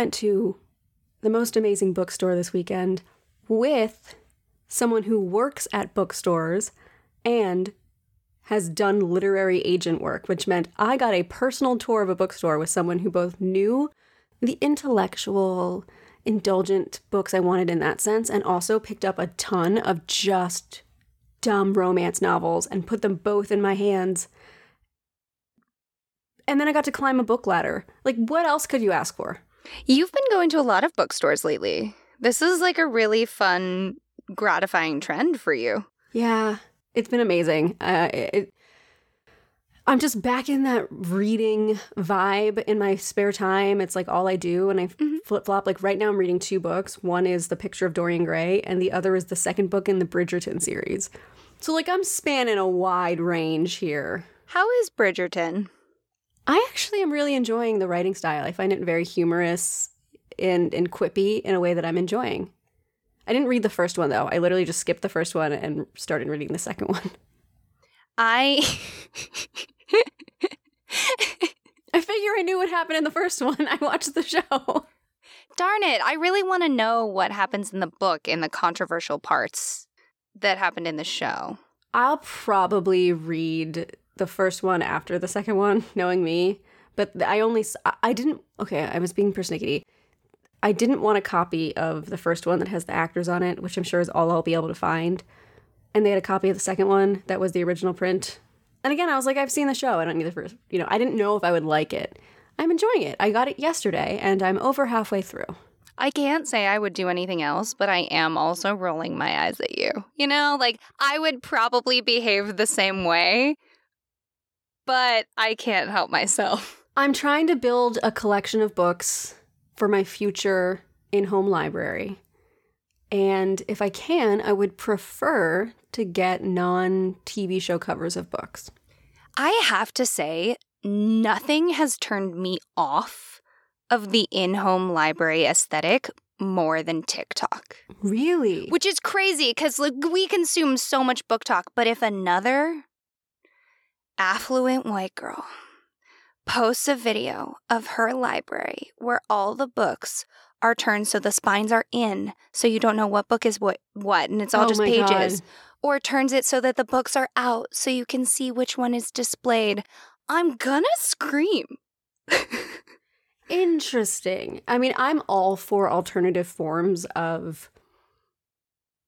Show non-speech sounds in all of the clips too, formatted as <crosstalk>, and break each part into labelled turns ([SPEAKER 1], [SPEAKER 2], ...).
[SPEAKER 1] went to the most amazing bookstore this weekend with someone who works at bookstores and has done literary agent work, which meant I got a personal tour of a bookstore with someone who both knew the intellectual, indulgent books I wanted in that sense, and also picked up a ton of just dumb romance novels and put them both in my hands. And then I got to climb a book ladder. Like, what else could you ask for?
[SPEAKER 2] You've been going to a lot of bookstores lately. This is like a really fun, gratifying trend for you.
[SPEAKER 1] Yeah, it's been amazing. Uh, it, I'm just back in that reading vibe in my spare time. It's like all I do, and I
[SPEAKER 2] Mm-hmm.
[SPEAKER 1] flip flop. Like right now, I'm reading two books. One is The Picture of Dorian Gray, and the other is the second book in the Bridgerton series. So, like, I'm spanning a wide range here.
[SPEAKER 2] How is Bridgerton?
[SPEAKER 1] I actually am really enjoying the writing style. I find it very humorous and, and quippy in a way that I'm enjoying. I didn't read the first one, though. I literally just skipped the first one and started reading the second one.
[SPEAKER 2] I. <laughs>
[SPEAKER 1] I figure I knew what happened in the first one. I watched the show.
[SPEAKER 2] Darn it. I really want to know what happens in the book in the controversial parts that happened in the show.
[SPEAKER 1] I'll probably read the first one after the second one, <laughs> knowing me. But I only, I didn't, okay, I was being persnickety. I didn't want a copy of the first one that has the actors on it, which I'm sure is all I'll be able to find. And they had a copy of the second one that was the original print. And again, I was like, I've seen the show. I don't need the first, you know, I didn't know if I would like it. I'm enjoying it. I got it yesterday and I'm over halfway through.
[SPEAKER 2] I can't say I would do anything else, but I am also rolling my eyes at you. You know, like I would probably behave the same way, but I can't help myself. <laughs>
[SPEAKER 1] I'm trying to build a collection of books for my future in home library. And if I can, I would prefer to get non TV show covers of books.
[SPEAKER 2] I have to say, nothing has turned me off of the in home library aesthetic more than TikTok.
[SPEAKER 1] Really?
[SPEAKER 2] Which is crazy because like, we consume so much book talk. But if another affluent white girl posts a video of her library where all the books are turned so the spines are in, so you don't know what book is what, what and it's all
[SPEAKER 1] Oh
[SPEAKER 2] just pages,
[SPEAKER 1] God.
[SPEAKER 2] or turns it so that the books are out so you can see which one is displayed, I'm gonna scream. <laughs>
[SPEAKER 1] Interesting. I mean, I'm all for alternative forms of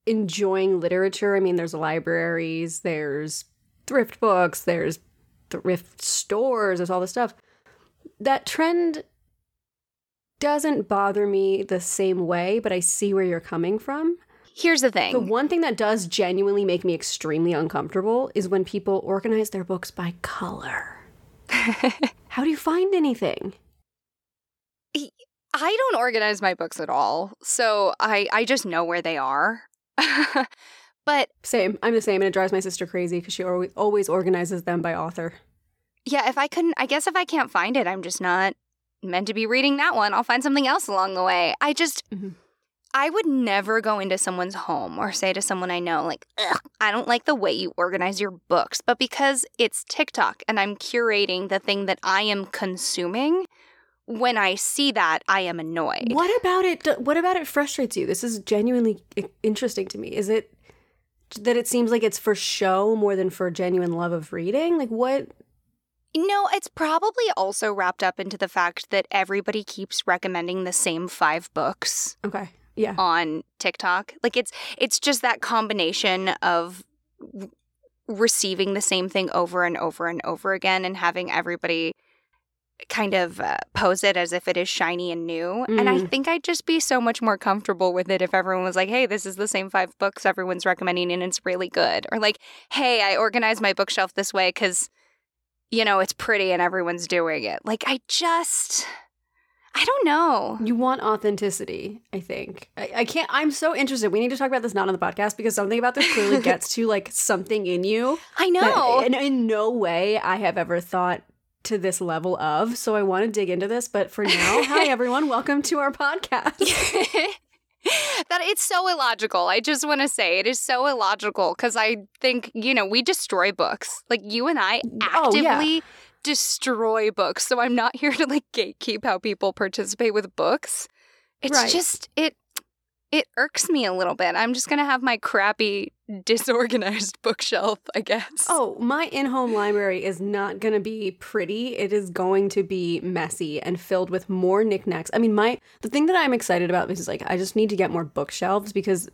[SPEAKER 1] enjoying literature. I mean, there's libraries, there's thrift books, there's thrift stores, there's all this stuff. That trend doesn't bother me the same way, but I see where you're coming from.
[SPEAKER 2] Here's the thing.
[SPEAKER 1] The one thing that does genuinely make me extremely uncomfortable is when people organize their books by color. <laughs> How do you find anything?
[SPEAKER 2] I don't organize my books at all, so I I just know where they are. <laughs> but
[SPEAKER 1] Same. I'm the same, and it drives my sister crazy because she always, always organizes them by author.
[SPEAKER 2] yeah, if I couldn't, I guess if I can't find it, I'm just not meant to be reading that one. I'll find something else along the way. I just
[SPEAKER 1] Mhm.
[SPEAKER 2] I would never go into someone's home or say to someone I know, like, Ugh, I don't like the way you organize your books. But because it's TikTok and I'm curating the thing that I am consuming, when I see that, I am annoyed.
[SPEAKER 1] What about it? What about it frustrates you? This is genuinely interesting to me. Is it that it seems like it's for show more than for genuine love of reading? Like what?
[SPEAKER 2] No, it's probably also wrapped up into the fact that everybody keeps recommending the same five books
[SPEAKER 1] Okay. Yeah.
[SPEAKER 2] on TikTok. Like it's it's just that combination of r- receiving the same thing over and over and over again and having everybody kind of uh, pose it as if it is shiny and new. And I
[SPEAKER 1] Mm.
[SPEAKER 2] think I'd just be so much more comfortable with it if everyone was like, "Hey, this is the same five books everyone's recommending and it's really good." Or like, "Hey, I organized my bookshelf this way cuz you know, it's pretty and everyone's doing it." Like I just I don't know.
[SPEAKER 1] You want authenticity, I think. I, I can't, I'm so interested. We need to talk about this not on the podcast because something about this clearly <laughs> gets to like something in you.
[SPEAKER 2] I
[SPEAKER 1] that
[SPEAKER 2] know.
[SPEAKER 1] in, in no way I have ever thought to this level of. So I want to dig into this. But for now, <laughs> hi everyone. Welcome to our podcast. <laughs>
[SPEAKER 2] that it's so illogical. I just want to say it is so illogical because I think, you know, we destroy books. Like you and I
[SPEAKER 1] Oh, yeah.
[SPEAKER 2] actively destroy books. So I'm not <laughs> here to like gatekeep how people participate with books. It's
[SPEAKER 1] Right.
[SPEAKER 2] just it it irks me a little bit. I'm just gonna have my crappy, disorganized <laughs> bookshelf, I guess.
[SPEAKER 1] Oh, my in home library is not going to be pretty. It is going to be messy and filled with more knickknacks. I mean, my the thing that I'm excited about is like I just need to get more bookshelves because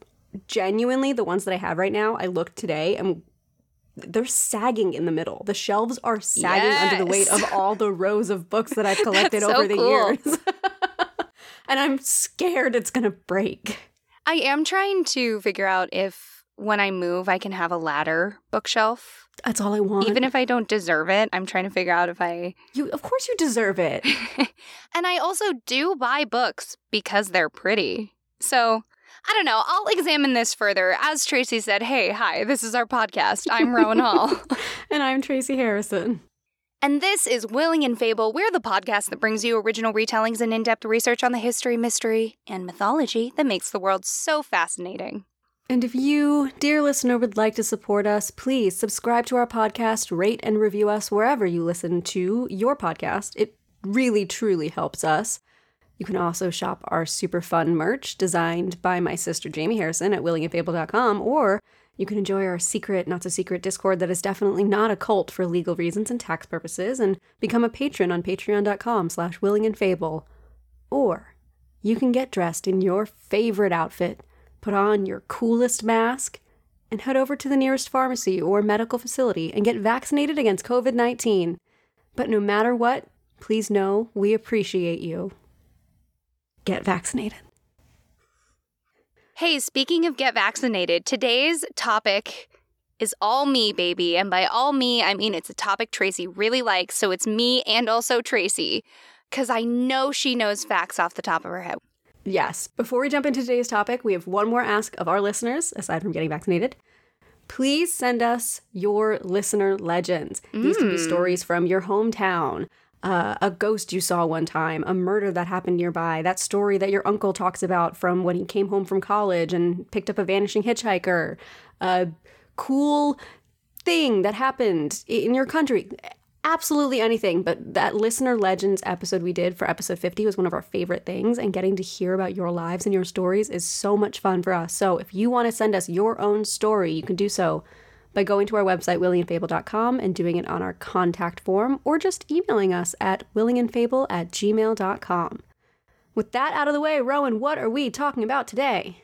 [SPEAKER 1] genuinely the ones that I have right now, I looked today and they're sagging in the middle. The shelves are sagging under the weight of all the rows of books that I've <laughs> collected
[SPEAKER 2] so
[SPEAKER 1] over the
[SPEAKER 2] cool.
[SPEAKER 1] years. <laughs> and I'm scared it's going to break.
[SPEAKER 2] I am trying to figure out if when I move I can have a ladder bookshelf.
[SPEAKER 1] That's all I want.
[SPEAKER 2] Even if I don't deserve it, I'm trying to figure out if I
[SPEAKER 1] you of course you deserve it. <laughs>
[SPEAKER 2] and I also do buy books because they're pretty. So I don't know. I'll examine this further. As Tracy said, hey, hi, this is our podcast. I'm Rowan Hall. <laughs>
[SPEAKER 1] and I'm Tracy Harrison.
[SPEAKER 2] And this is Willing and Fable. We're the podcast that brings you original retellings and in depth research on the history, mystery, and mythology that makes the world so fascinating.
[SPEAKER 1] And if you, dear listener, would like to support us, please subscribe to our podcast, rate and review us wherever you listen to your podcast. It really, truly helps us. You can also shop our super fun merch designed by my sister Jamie Harrison at willingandfable.com, or you can enjoy our secret, not so secret Discord that is definitely not a cult for legal reasons and tax purposes, and become a patron on patreon.com slash willingandfable. Or you can get dressed in your favorite outfit, put on your coolest mask, and head over to the nearest pharmacy or medical facility and get vaccinated against COVID 19. But no matter what, please know we appreciate you. Get vaccinated.
[SPEAKER 2] Hey, speaking of get vaccinated, today's topic is all me, baby. And by all me, I mean it's a topic Tracy really likes. So it's me and also Tracy, because I know she knows facts off the top of her head.
[SPEAKER 1] Yes, before we jump into today's topic, we have one more ask of our listeners, aside from getting vaccinated. Please send us your listener legends. These could be stories from your hometown, uh, a ghost you saw one time, a murder that happened nearby, that story that your uncle talks about from when he came home from college and picked up a vanishing hitchhiker, a cool thing that happened in your country. Absolutely anything, but that listener legends episode we did for episode 50 was one of our favorite things, and getting to hear about your lives and your stories is so much fun for us. So, if you want to send us your own story, you can do so by going to our website, willingandfable.com, and doing it on our contact form, or just emailing us at willingandfable at gmail.com. With that out of the way, Rowan, what are we talking about today?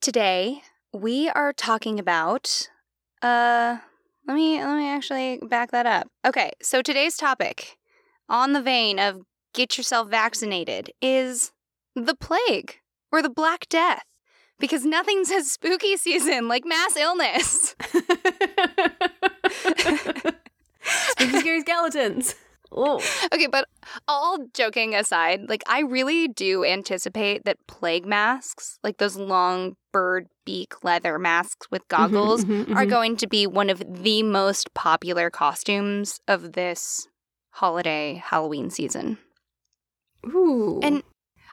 [SPEAKER 2] Today, we are talking about uh let me let me actually back that up. Okay, so today's topic on the vein of get yourself vaccinated is the plague or the black death because nothing says spooky <laughs> season like mass illness. <laughs>
[SPEAKER 1] Spooky, scary skeletons. <laughs> Oh,
[SPEAKER 2] Okay, but all joking aside, like I really do anticipate that plague masks, like those long bird beak leather masks with goggles,
[SPEAKER 1] mhm,
[SPEAKER 2] are
[SPEAKER 1] mhm.
[SPEAKER 2] going to be one of the most popular costumes of this holiday Halloween season.
[SPEAKER 1] Ooh.
[SPEAKER 2] And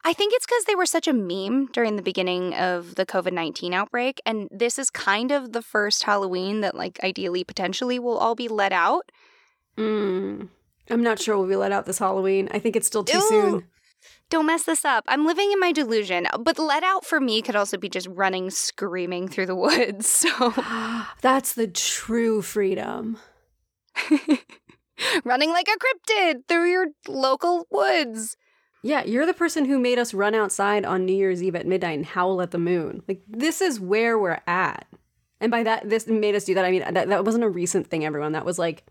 [SPEAKER 2] I think it's because they were such a meme during the beginning of the COVID 19 outbreak. And this is kind of the first Halloween that, like, ideally, potentially will all be let out.
[SPEAKER 1] Mm. I'm not sure we'll be let out this Halloween. I think it's still too
[SPEAKER 2] Ew.
[SPEAKER 1] soon.
[SPEAKER 2] Don't mess this up. I'm living in my delusion. But let out for me could also be just running screaming through the <laughs> woods. So <gasps>
[SPEAKER 1] That's the true freedom. <laughs>
[SPEAKER 2] running like a cryptid through your local woods.
[SPEAKER 1] Yeah, you're the person who made us run outside on New Year's Eve at midnight and howl at the moon. Like, this is where we're at. And by that, this made us do that. I mean, that, that wasn't a recent thing, everyone. That was like,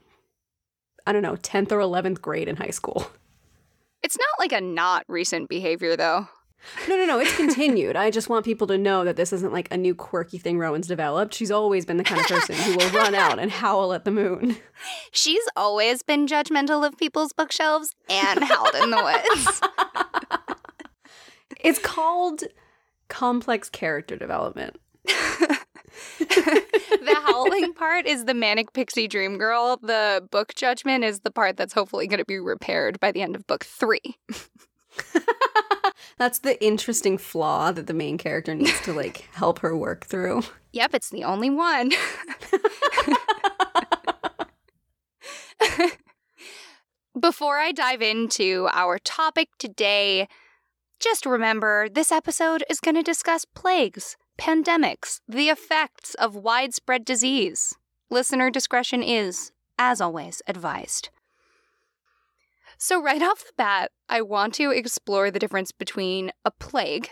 [SPEAKER 1] I don't know, 10th or 11th grade in high school.
[SPEAKER 2] It's not like a not recent behavior, though.
[SPEAKER 1] No, no, no, it's continued. I just want people to know that this isn't like a new quirky thing Rowan's developed. She's always been the kind of person who will run out and howl at the moon.
[SPEAKER 2] She's always been judgmental of people's bookshelves and howled in the woods. <laughs>
[SPEAKER 1] It's called complex character development. <laughs> <laughs>
[SPEAKER 2] the howling part is the manic pixie dream girl. The book judgment is the part that's hopefully going to be repaired by the end of book three. <laughs>
[SPEAKER 1] That's the interesting flaw that the main character needs to like <laughs> help her work through.
[SPEAKER 2] Yep, it's the only one. before I dive into our topic today, just remember this episode is going to discuss plagues, pandemics, the effects of widespread disease. Listener discretion is, as always, advised. So, right off the bat, I want to explore the difference between a plague.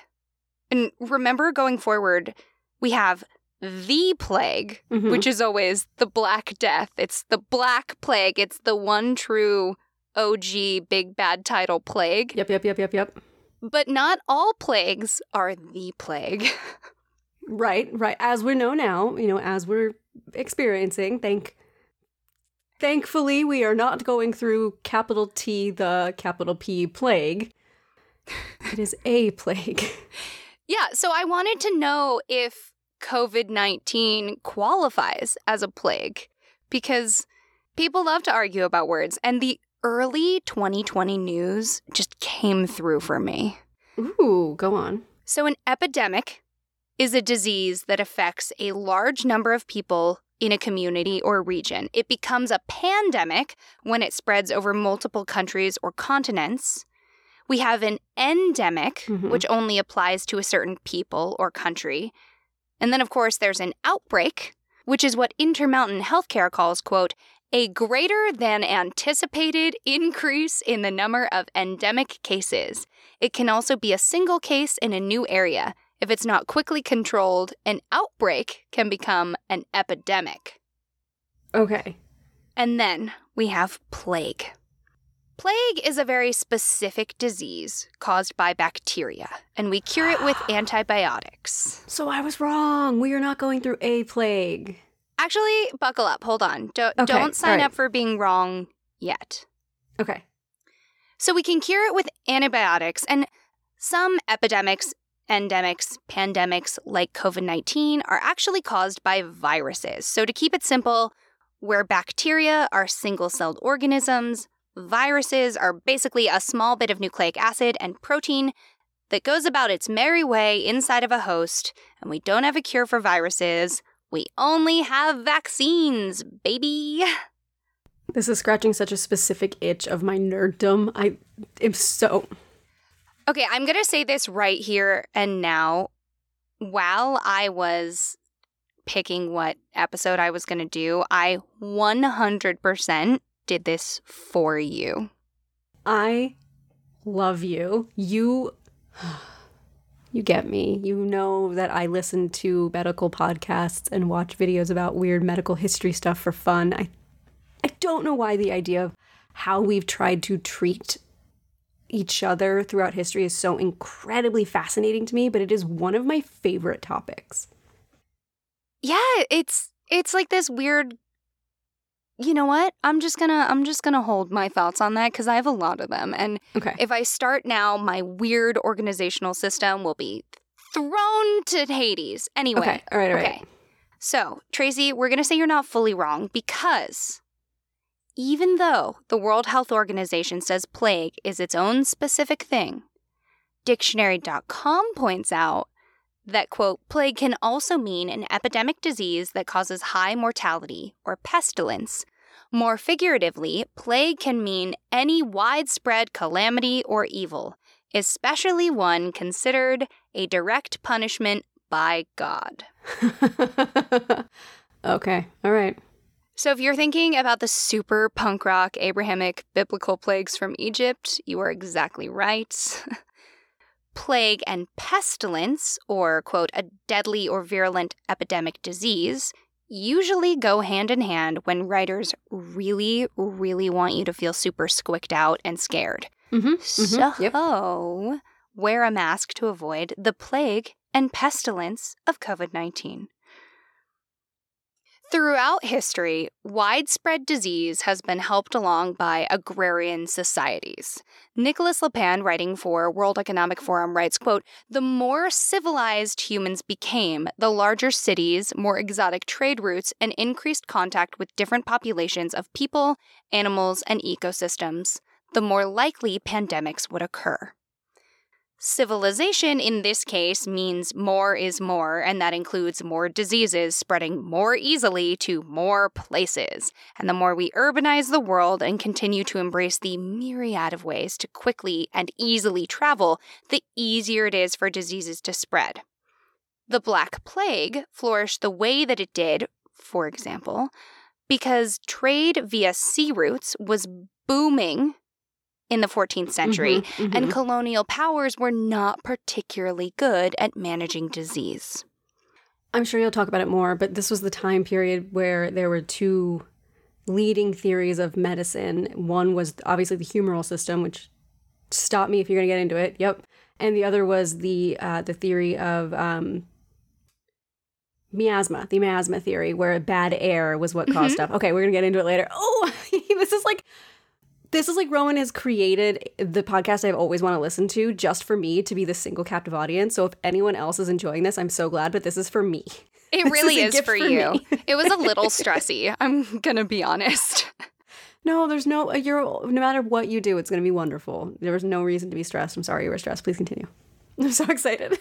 [SPEAKER 2] And remember, going forward, we have the plague,
[SPEAKER 1] Mhm.
[SPEAKER 2] which is always the Black Death. It's the Black Plague. It's the one true OG big bad title plague.
[SPEAKER 1] Yep, yep, yep, yep, yep.
[SPEAKER 2] But not all plagues are the plague. <laughs>
[SPEAKER 1] Right, right. As we know now, you know, as we're experiencing, thank thankfully we are not going through capital T the capital P plague. It is a <laughs> plague.
[SPEAKER 2] yeah, so I wanted to know if COVID 19 qualifies as a plague because people love to argue about words, and the early 2020 news just came through for me.
[SPEAKER 1] Ooh, go on.
[SPEAKER 2] So, an epidemic is a disease that affects a large number of people in a community or region. It becomes a pandemic when it spreads over multiple countries or continents. We have an endemic,
[SPEAKER 1] Mhm.
[SPEAKER 2] which only applies to a certain people or country. And then, of course, there's an outbreak, which is what Intermountain Healthcare calls, quote, a greater than anticipated increase in the number of endemic cases. It can also be a single case in a new area. If it's not quickly controlled, an outbreak can become an epidemic.
[SPEAKER 1] Okay.
[SPEAKER 2] And then we have plague. Plague is a very specific disease caused by bacteria, and we cure it with <sighs> antibiotics.
[SPEAKER 1] So I was wrong. We are not going through a plague.
[SPEAKER 2] Actually, buckle up. Hold on. Don't,
[SPEAKER 1] Okay,
[SPEAKER 2] don't sign
[SPEAKER 1] right.
[SPEAKER 2] up for being wrong yet.
[SPEAKER 1] Okay.
[SPEAKER 2] So we can cure it with antibiotics, and some epidemics, endemics, pandemics like COVID 19 are actually caused by viruses. So to keep it simple, where bacteria are single celled organisms, viruses are basically a small bit of nucleic acid and protein that goes about its merry way inside of a host, and we don't have a cure for viruses. We only have vaccines, baby.
[SPEAKER 1] This is scratching such a specific itch of my nerddom. I am so
[SPEAKER 2] Okay, I'm going to say this right here and now. While I was picking what episode I was going to do, I 100% did this for you.
[SPEAKER 1] I love you. You <sighs> you get me. You know that I listen to medical podcasts and watch videos about weird medical history stuff for fun. I I don't know why the idea of how we've tried to treat each other throughout history is so incredibly fascinating to me, but it is one of my favorite topics.
[SPEAKER 2] Yeah, it's it's like this weird You know what? I'm just going to I'm just going to hold my thoughts on that cuz I have a lot of them and
[SPEAKER 1] Okay.
[SPEAKER 2] if I start now, my weird organizational system will be thrown to Hades. Anyway,
[SPEAKER 1] Okay. All right, all right.
[SPEAKER 2] Okay. So, Tracy, we're going to say you're not fully wrong because even though the World Health Organization says plague is its own specific thing, dictionary.com points out that, quote, plague can also mean an epidemic disease that causes high mortality or pestilence. More figuratively, plague can mean any widespread calamity or evil, especially one considered a direct punishment by God. <laughs>
[SPEAKER 1] okay. All right.
[SPEAKER 2] So, if you're thinking about the super punk rock Abrahamic biblical plagues from Egypt, you are exactly right. <laughs> Plague and pestilence, or quote, a deadly or virulent epidemic disease, usually go hand in hand when writers really, really want you to feel super squicked out and scared.
[SPEAKER 1] Mm-hmm.
[SPEAKER 2] So,
[SPEAKER 1] Yep.
[SPEAKER 2] wear a mask to avoid the plague and pestilence of COVID 19. Throughout history, widespread disease has been helped along by agrarian societies. Nicholas LePan, writing for World Economic Forum, writes, quote, The more civilized humans became, the larger cities, more exotic trade routes, and increased contact with different populations of people, animals, and ecosystems, the more likely pandemics would occur. Civilization in this case means more is more, and that includes more diseases spreading more easily to more places. And the more we urbanize the world and continue to embrace the myriad of ways to quickly and easily travel, the easier it is for diseases to spread. The Black Plague flourished the way that it did, for example, because trade via sea routes was booming in the 14th century,
[SPEAKER 1] Mhm, mhm.
[SPEAKER 2] and colonial powers were not particularly good at managing disease.
[SPEAKER 1] I'm sure you'll talk about it more, but this was the time period where there were two leading theories of medicine. One was obviously the humoral system, which stop me if you're going to get into it. Yep. And the other was the uh, the theory of um, miasma, the miasma theory, where bad air was what caused
[SPEAKER 2] Mhm.
[SPEAKER 1] stuff. Okay, we're going to get into it later. Oh, <laughs> this is like this is like Rowan has created the podcast I've always want to listen to just for me to be the single captive audience. So if anyone else is enjoying this, I'm so glad, but this is for me.
[SPEAKER 2] It <laughs>
[SPEAKER 1] This
[SPEAKER 2] really
[SPEAKER 1] is
[SPEAKER 2] is, for,
[SPEAKER 1] for
[SPEAKER 2] you. <laughs> it was a little <laughs> stressy. I'm going to be honest.
[SPEAKER 1] No, there's no uh, you're no matter what you do, it's gonna be wonderful. There was no reason to be stressed. I'm sorry you were stressed. Please continue. I'm so excited.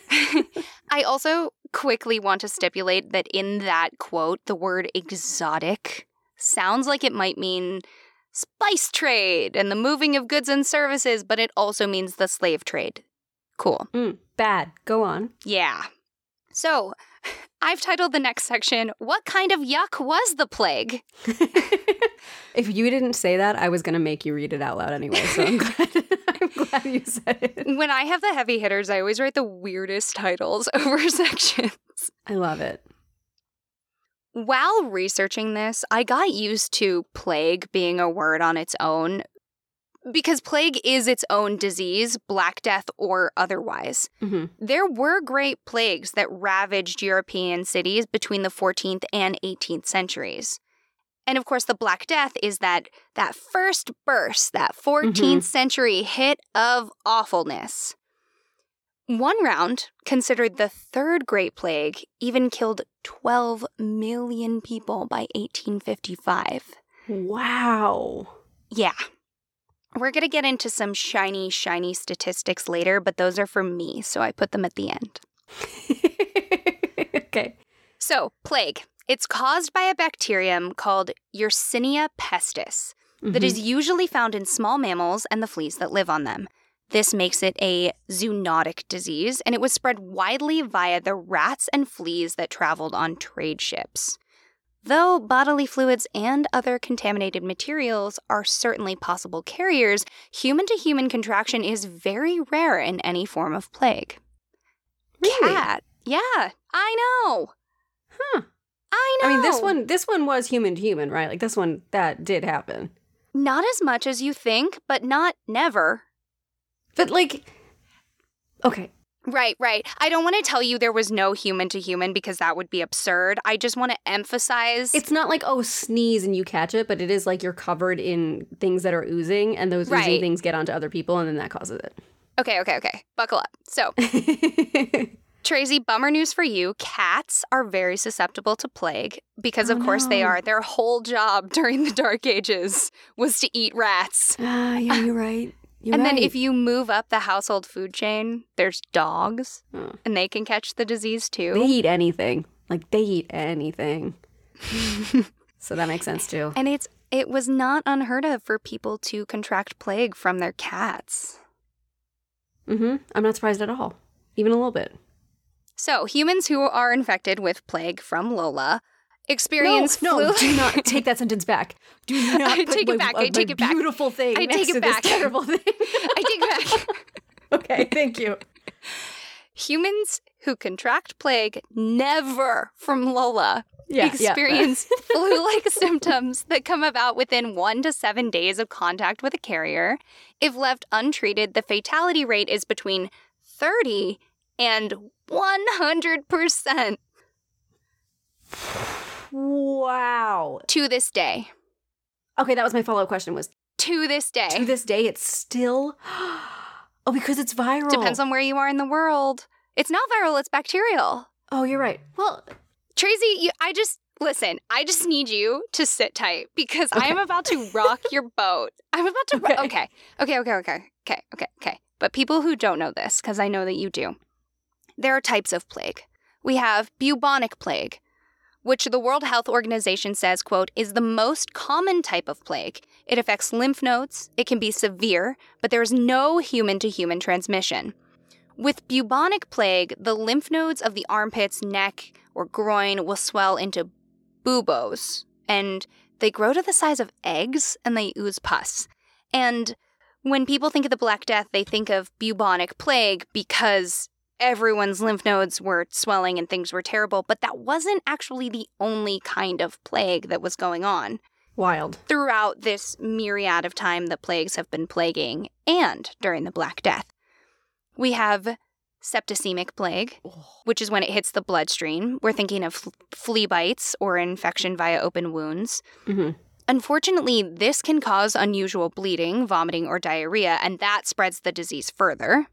[SPEAKER 2] I also quickly want to stipulate that in that quote, the word exotic sounds like it might mean spice trade and the moving of goods and services, but it also means the slave trade. Cool.
[SPEAKER 1] Mm, bad. Go on.
[SPEAKER 2] Yeah. So, <laughs> I've titled the next section, What Kind of Yuck Was the Plague? <laughs>
[SPEAKER 1] if you didn't say that, I was gonna make you read it out loud anyway. So I'm <laughs> glad. I'm glad you said it.
[SPEAKER 2] When I have the heavy hitters, I always write the weirdest titles over sections.
[SPEAKER 1] I love it.
[SPEAKER 2] While researching this, I got used to plague being a word on its own because plague is its own disease, Black Death or otherwise.
[SPEAKER 1] hmm
[SPEAKER 2] There were great plagues that ravaged European cities between the 14th and 18th centuries. And of course, the Black Death is that that first burst, that 14th
[SPEAKER 1] Mhm.
[SPEAKER 2] century hit of awfulness. One round, considered the third Great Plague, even killed 12 million people by 1855.
[SPEAKER 1] Wow.
[SPEAKER 2] Yeah. We're going to get into some shiny, shiny statistics later, but those are for me, so I put them at the end. <laughs>
[SPEAKER 1] okay.
[SPEAKER 2] So, plague. It's caused by a bacterium called Yersinia pestis that
[SPEAKER 1] Mhm.
[SPEAKER 2] is usually found in small mammals and the fleas that live on them. This makes it a zoonotic disease, and it was spread widely via the rats and fleas that traveled on trade ships. Though bodily fluids and other contaminated materials are certainly possible carriers, human to human contraction is very rare in any form of plague.
[SPEAKER 1] Really?
[SPEAKER 2] Cat. Yeah, I know.
[SPEAKER 1] Huh.
[SPEAKER 2] I know.
[SPEAKER 1] I mean, this one, this one was human to human, right? Like this one, that did happen.
[SPEAKER 2] Not as much as you think, but not never.
[SPEAKER 1] But like, okay,
[SPEAKER 2] Right, right. I don't want to tell you there was no human to human because that would be absurd. I just want to emphasize
[SPEAKER 1] it's not like oh sneeze and you catch it, but it is like you're covered in things that are oozing, and those oozing things get onto other people, and then that causes it.
[SPEAKER 2] Okay, okay, okay. Buckle up. So. <laughs> Tracy, bummer news for you. Cats are very susceptible to plague because,
[SPEAKER 1] Oh,
[SPEAKER 2] of course, they
[SPEAKER 1] no.
[SPEAKER 2] are. Their whole job <laughs> during the Dark Ages was to eat rats.
[SPEAKER 1] Ah, yeah, you're right. You're
[SPEAKER 2] and
[SPEAKER 1] right.
[SPEAKER 2] then if you move up the household food chain, there's dogs,
[SPEAKER 1] Oh.
[SPEAKER 2] and they can catch the disease too.
[SPEAKER 1] they eat anything, like they eat anything, <laughs> so that makes sense too.
[SPEAKER 2] And it's it was not unheard of for people to contract plague from their cats.
[SPEAKER 1] hmm I'm not surprised at all, even a little bit.
[SPEAKER 2] So, humans who are infected with plague from Lola experience
[SPEAKER 1] no, no, do not <laughs> take that sentence back. Do not
[SPEAKER 2] I
[SPEAKER 1] put
[SPEAKER 2] take it back,
[SPEAKER 1] uh,
[SPEAKER 2] I take it back.
[SPEAKER 1] Beautiful thing.
[SPEAKER 2] I take it back.
[SPEAKER 1] terrible <laughs> thing.
[SPEAKER 2] I take it back. <laughs>
[SPEAKER 1] okay, thank you.
[SPEAKER 2] Humans who contract plague never from Lola
[SPEAKER 1] Yeah, yeah.
[SPEAKER 2] experience flu-like symptoms that come about within 1 to 7 days of contact with a carrier. If left untreated, the fatality rate is between 30 and 100%
[SPEAKER 1] Wow.
[SPEAKER 2] to this day.
[SPEAKER 1] Okay, that was my follow up question. Was
[SPEAKER 2] To this day.
[SPEAKER 1] to this day it's still <gasps> oh because it's viral.
[SPEAKER 2] Depends on where you are in the world. It's not viral, it's bacterial.
[SPEAKER 1] Oh, you're right. Well,
[SPEAKER 2] Tracy, you, I just listen. I just need you to sit tight because I am about to rock your <laughs> boat. I'm about to. ro-
[SPEAKER 1] Okay.
[SPEAKER 2] Okay. okay, okay, okay, okay, okay, okay. but people who don't know this, because I know that you do, there are types of plague. We have bubonic plague, which the World Health Organization says, quote, is the most common type of plague. It affects lymph nodes, it can be severe, but there is no human to human transmission. With bubonic plague, the lymph nodes of the armpits, neck, or groin will swell into buboes, and they grow to the size of eggs and they ooze pus. And when people think of the Black Death, they think of bubonic plague because everyone's lymph nodes were swelling and things were terrible, but that wasn't actually the only kind of plague that was going on.
[SPEAKER 1] Wild.
[SPEAKER 2] Throughout this myriad of time that plagues have been plaguing and during the Black Death. We have septicemic plague, which is when it hits the bloodstream. We're thinking of flea bites or infection via open wounds.
[SPEAKER 1] hmm
[SPEAKER 2] Unfortunately, this can cause unusual bleeding, vomiting, or diarrhea, and that spreads the disease further.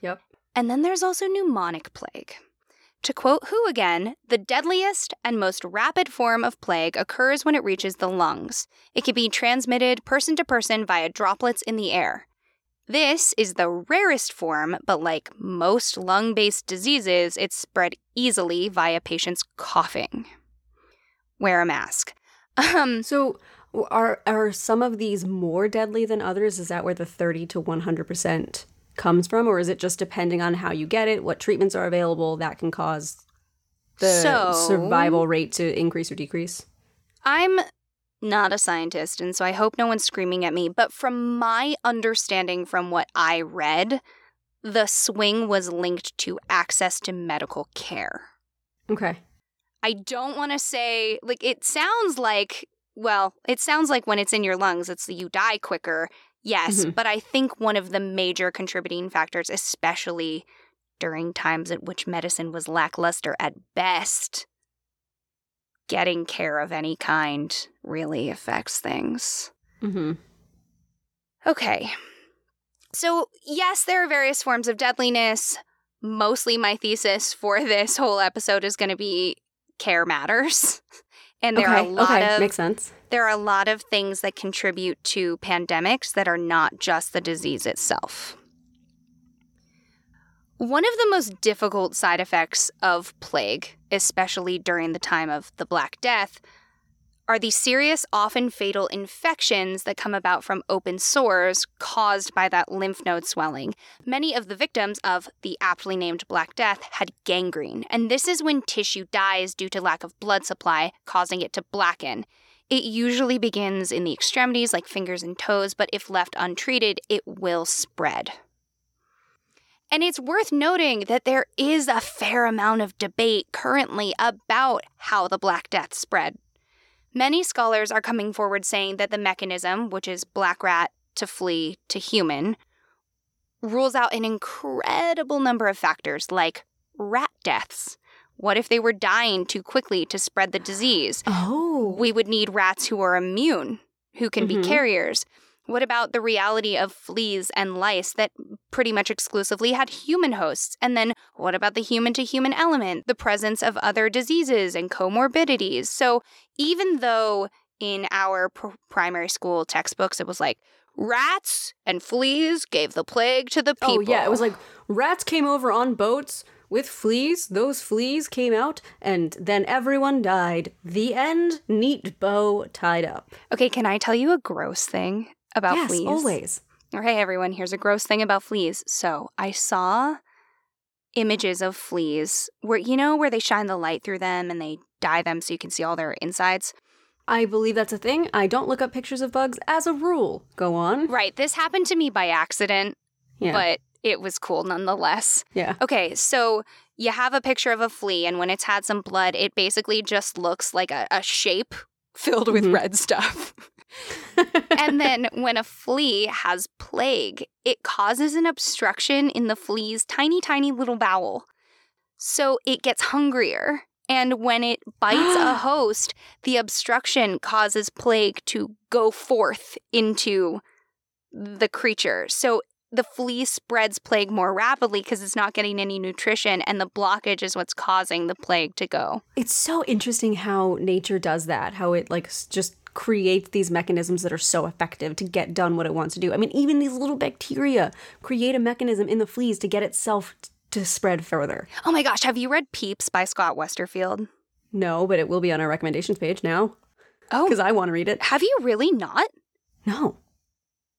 [SPEAKER 1] Yep.
[SPEAKER 2] And then there's also pneumonic plague. To quote WHO again, the deadliest and most rapid form of plague occurs when it reaches the lungs. It can be transmitted person to person via droplets in the air. This is the rarest form, but like most lung based diseases, it's spread easily via patients coughing. Wear a mask. <laughs> Um,
[SPEAKER 1] So are are some of these more deadly than others? Is that where the 30 to 100% comes from or is it just depending on how you get it, what treatments are available that can cause the
[SPEAKER 2] So-
[SPEAKER 1] survival rate to increase or decrease?
[SPEAKER 2] I'm not a scientist, and so I hope no one's screaming at me, but from my understanding from what I read, the swing was linked to access to medical care.
[SPEAKER 1] Okay.
[SPEAKER 2] I don't want to say, like, it sounds like, well, it sounds like when it's in your lungs, it's you die quicker. Yes,
[SPEAKER 1] Mhm.
[SPEAKER 2] but I think one of the major contributing factors, especially during times at which medicine was lackluster at best, getting care of any kind really affects things.
[SPEAKER 1] Mm-hmm.
[SPEAKER 2] Okay. So, yes, there are various forms of deadliness. Mostly my thesis for <laughs> this whole episode is going to be care matters. <laughs> And there
[SPEAKER 1] okay.
[SPEAKER 2] are a lot
[SPEAKER 1] okay.
[SPEAKER 2] of
[SPEAKER 1] Makes sense.
[SPEAKER 2] There are a lot of things that contribute to pandemics that are not just the disease itself. One of the most difficult side effects of plague, especially during the time of the Black Death, are the serious, often fatal infections that come about from open sores caused by that lymph node swelling. Many of the victims of the aptly named Black Death had gangrene, and this is when tissue dies due to lack of blood supply, causing it to blacken. It usually begins in the extremities, like fingers and toes, but if left untreated, it will spread. And it's worth noting that there is a fair amount of debate currently about how the Black Death spread. Many scholars are coming forward saying that the mechanism, which is black rat to flea to human, rules out an incredible number of factors like rat deaths. What if they were dying too quickly to spread the disease?
[SPEAKER 1] Oh.
[SPEAKER 2] we would need rats who are immune, who can
[SPEAKER 1] Mhm.
[SPEAKER 2] be carriers. What about the reality of fleas and lice that pretty much exclusively had human hosts? And then what about the human to human element, the presence of other diseases and comorbidities? So even though in our pr- primary school textbooks it was like rats and fleas gave the plague to the people.
[SPEAKER 1] Oh yeah, it was like rats came over on boats with fleas. Those fleas came out, and then everyone died. The end. Neat bow tied up.
[SPEAKER 2] Okay, can I tell you a gross thing about
[SPEAKER 1] yes,
[SPEAKER 2] fleas?
[SPEAKER 1] always.
[SPEAKER 2] Okay, everyone, here's a gross thing about fleas. So I saw images of fleas where, you know, where they shine the light through them and they dye them so you can see all their insides.
[SPEAKER 1] I believe that's a thing. I don't look up pictures of bugs as a rule. Go on.
[SPEAKER 2] Right, this happened to me by accident,
[SPEAKER 1] Yeah.
[SPEAKER 2] but it was cool nonetheless.
[SPEAKER 1] yeah.
[SPEAKER 2] Okay, so you have a picture of a flea, and when it's had some blood, it basically just looks like a, a shape <laughs> filled with
[SPEAKER 1] Mhm.
[SPEAKER 2] red stuff. <laughs> and then when a flea has plague, it causes an obstruction in the flea's tiny, tiny little bowel. So it gets hungrier. And when it bites a <gasps> host, the obstruction causes plague to go forth into the creature. So the flea spreads plague more rapidly because it's not getting any nutrition, and the blockage is what's causing the plague to go.
[SPEAKER 1] It's so interesting how nature does that. How it like just creates these mechanisms that are so effective to get done what it wants to do. I mean, even these little bacteria create a mechanism in the fleas to get itself t- to spread further.
[SPEAKER 2] Oh my gosh, have you read Peeps by Scott Westerfeld?
[SPEAKER 1] No, but it will be on our recommendations page now
[SPEAKER 2] Oh,
[SPEAKER 1] because I want to read it.
[SPEAKER 2] have you really not?
[SPEAKER 1] No.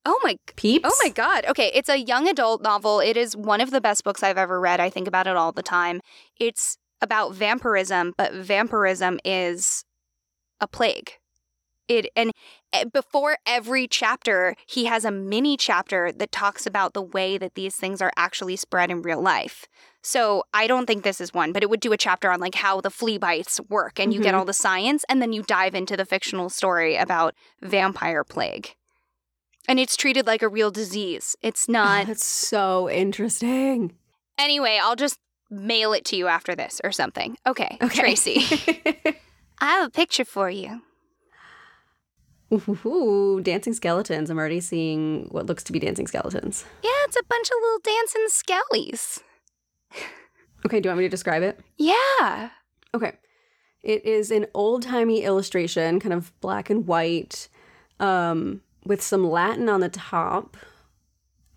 [SPEAKER 2] Oh my
[SPEAKER 1] Peeps?
[SPEAKER 2] Oh my god. Okay, it's a young adult novel. It is one of the best books I've ever read. I think about it all the time. It's about vampirism, but vampirism is a plague. It and eh, before every chapter, he has a mini chapter that talks about the way that these things are actually spread in real life. So I don't think this is one, but it would do a chapter on like how the flea bites work and you get
[SPEAKER 1] Mhm.
[SPEAKER 2] all the science and then you dive into the fictional story about vampire plague. And it's treated like a real disease. It's
[SPEAKER 1] Oh,
[SPEAKER 2] not.
[SPEAKER 1] that's so interesting.
[SPEAKER 2] Anyway, I'll just mail it to you after this or something. Okay,
[SPEAKER 1] Okay.
[SPEAKER 2] Tracy. <laughs> I have a picture for you.
[SPEAKER 1] Ooh, dancing skeletons. I'm already seeing what looks to be dancing skeletons.
[SPEAKER 2] Yeah, it's a bunch of little dancing skellies. <laughs>
[SPEAKER 1] Okay, do you want me to describe it?
[SPEAKER 2] Yeah.
[SPEAKER 1] Okay. It is an old timey illustration, kind of black and white, um, with some Latin on the top,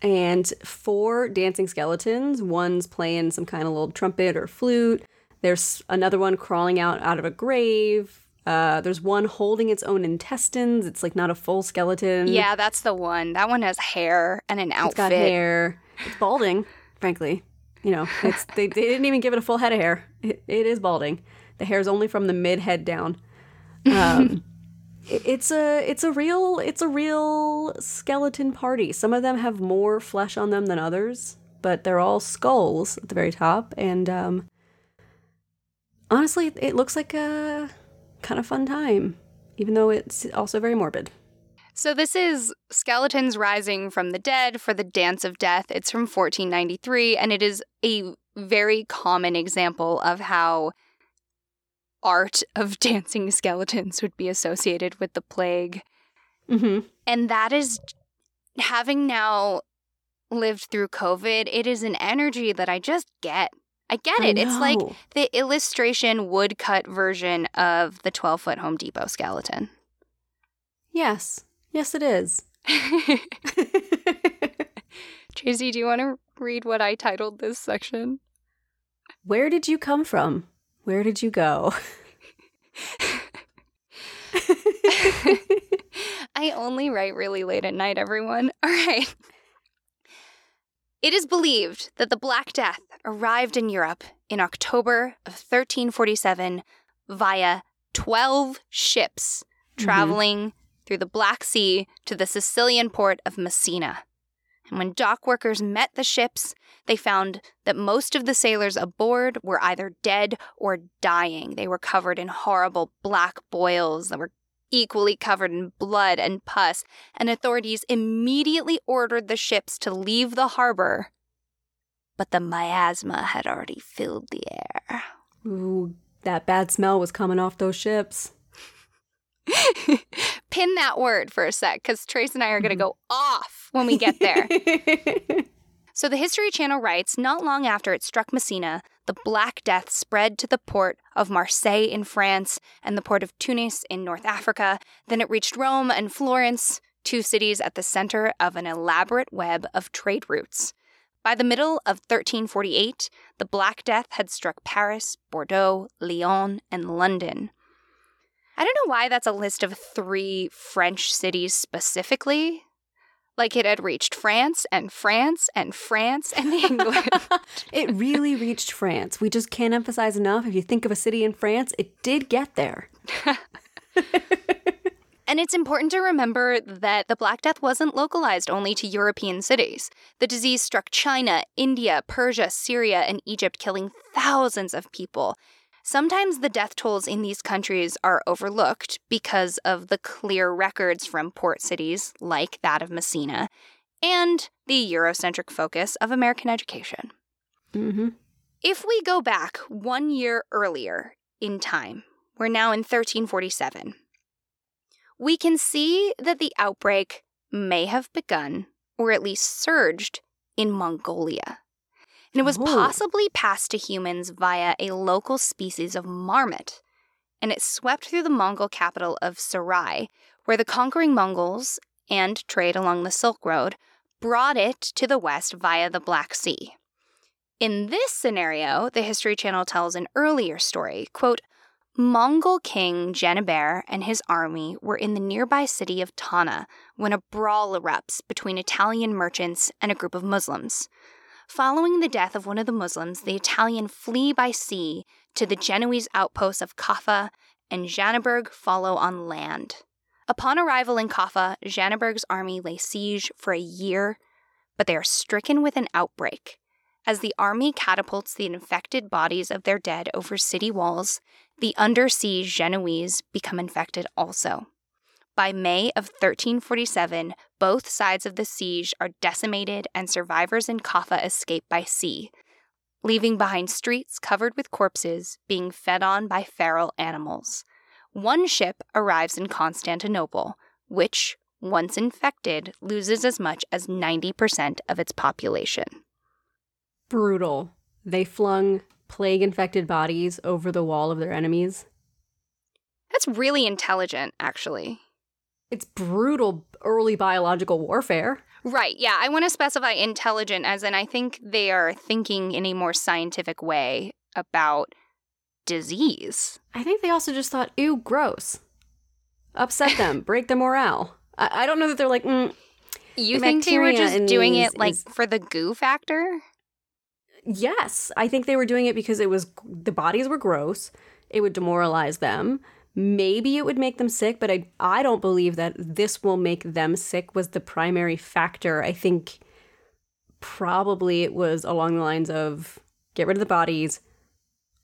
[SPEAKER 1] and four dancing skeletons. One's playing some kind of little trumpet or flute. There's another one crawling out out of a grave. Uh, there's one holding its own intestines. It's like not a full skeleton.
[SPEAKER 2] Yeah, that's the one. That one has hair and an outfit.
[SPEAKER 1] It's got hair. It's balding, frankly. You know, it's they, they didn't even give it a full head of hair. It, it is balding. The hair is only from the mid head down. Um, it's a it's a real it's a real skeleton party. Some of them have more flesh on them than others, but they're all skulls at the very top. And um, honestly, it looks like a kind of fun time, even though it's also very morbid.
[SPEAKER 2] So this is Skeletons Rising from the Dead for the Dance of Death. It's from 1493 and it is a very common example of how art of <laughs> dancing skeletons would be associated with the plague.
[SPEAKER 1] Mm-hmm.
[SPEAKER 2] And that is having now lived through COVID, it is an energy that I just get. I get it. It's like the illustration woodcut version of the 12 foot Home Depot skeleton.
[SPEAKER 1] yes, yes, it is. <laughs>
[SPEAKER 2] Tracy, do you want to read what I titled this section?
[SPEAKER 1] Where did you come from? Where did you go? <laughs>
[SPEAKER 2] I only write really late at night, everyone. <laughs> All right. It is believed that the Black Death arrived in Europe in October of 1347 via 12 ships mm-hmm. traveling through the Black Sea to the Sicilian port of Messina. And when dock workers met the ships, they found that most of the sailors aboard were either dead or dying. They were covered in horrible black boils that were equally covered in blood and pus, and authorities immediately ordered the ships to leave the harbor. But the miasma had already filled the air.
[SPEAKER 1] Ooh, that bad smell was coming off those ships. <laughs>
[SPEAKER 2] Pin that word for a sec, because Trace and I are going to mm-hmm. go off when we get there. <laughs> So the History Channel writes Not long after it struck Messina, the Black Death spread to the port of Marseille in France and the port of Tunis in North Africa. Then it reached Rome and Florence, two cities at the center of an elaborate web of trade routes. By the middle of 1348, the Black Death had struck Paris, Bordeaux, Lyon, and London. I don't know why that's a list of three French cities specifically. Like it had reached France and France and France and <laughs> England.
[SPEAKER 1] it really reached France. We just can't emphasize enough. If you think of a city in France, it did get there. <laughs>
[SPEAKER 2] and it's important to remember that the Black Death wasn't localized only to European cities. The disease struck China, India, Persia, Syria, and Egypt, killing thousands of people. Sometimes the death tolls in these countries are overlooked because of the clear records from port cities like that of Messina and the Eurocentric focus of American education.
[SPEAKER 1] Mm-hmm.
[SPEAKER 2] If we go back one year earlier in time, we're now in 1347, we can see that the outbreak may have begun, or at least surged, in Mongolia. And it was
[SPEAKER 1] Oh.
[SPEAKER 2] possibly passed to humans via a local species of marmot. And it swept through the Mongol capital of Sarai, where the conquering Mongols and trade along the Silk Road brought it to the west via the Black Sea. In this scenario, the History Channel tells an earlier story. Quote, Mongol king Janibeg and his army were in the nearby city of Tana when a brawl erupts between Italian merchants and a group of Muslims. Following the death of one of the Muslims, the Italian flee by sea to the Genoese outposts of Kaffa and Janibeg follow on land. Upon arrival in Kaffa, Janibeg's army lay siege for a year, but they are stricken with an outbreak. As the army catapults the infected bodies of their dead over city walls, the under siege Genoese become infected also. By May of 1347, both sides of the siege are decimated and survivors in Kaffa escape by sea, leaving behind streets covered with corpses being fed on by feral animals. One ship arrives in Constantinople, which, once infected, loses as much as 90% of its population.
[SPEAKER 1] Brutal. They flung plague infected bodies over the wall of their enemies.
[SPEAKER 2] That's really intelligent, actually.
[SPEAKER 1] It's brutal early biological warfare.
[SPEAKER 2] Right, yeah. I want to specify intelligent as in I think they are thinking in a more scientific way about disease.
[SPEAKER 1] I think they also just thought, ew, gross. Upset them, <laughs> break their morale. I, I don't know that they're like, mm,
[SPEAKER 2] You
[SPEAKER 1] The
[SPEAKER 2] think they were just doing it like
[SPEAKER 1] is-
[SPEAKER 2] for the goo factor?
[SPEAKER 1] yes. I think they were doing it because it was, the bodies were gross. It would demoralize them. Maybe it would make them sick, but I, I don't believe that this will make them sick was the primary factor. I think probably it was along the lines of get rid of the bodies,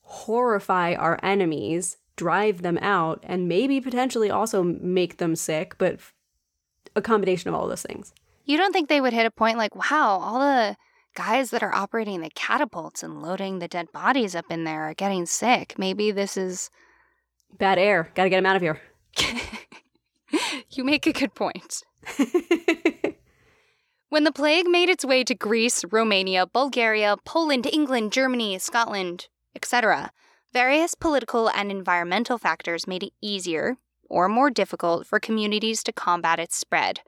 [SPEAKER 1] horrify our enemies, drive them out, and maybe potentially also make them sick, but a combination of all those things.
[SPEAKER 2] You don't think they would hit a point like, wow, all the guys that are operating the catapults and loading the dead bodies up in there are getting sick. Maybe this is.
[SPEAKER 1] Bad air. Got to get him out of here. <laughs>
[SPEAKER 2] you make a good point. <laughs> When the plague made its way to Greece, Romania, Bulgaria, Poland, England, Germany, Scotland, etc., various political and environmental factors made it easier or more difficult for communities to combat its spread.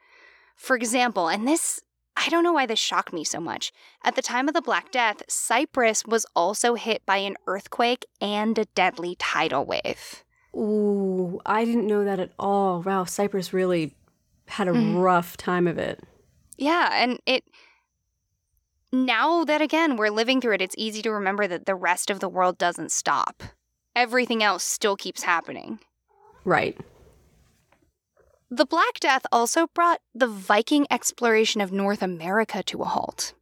[SPEAKER 2] For example, and this, I don't know why this shocked me so much. At the time of the Black Death, Cyprus was also hit by an earthquake and a deadly tidal wave.
[SPEAKER 1] Ooh, I didn't know that at all. Wow, Cyprus really had a mm-hmm. rough time of it.
[SPEAKER 2] Yeah, and it now that again we're living through it, it's easy to remember that the rest of the world doesn't stop. Everything else still keeps happening.
[SPEAKER 1] Right.
[SPEAKER 2] The Black Death also brought the Viking exploration of North America to a halt.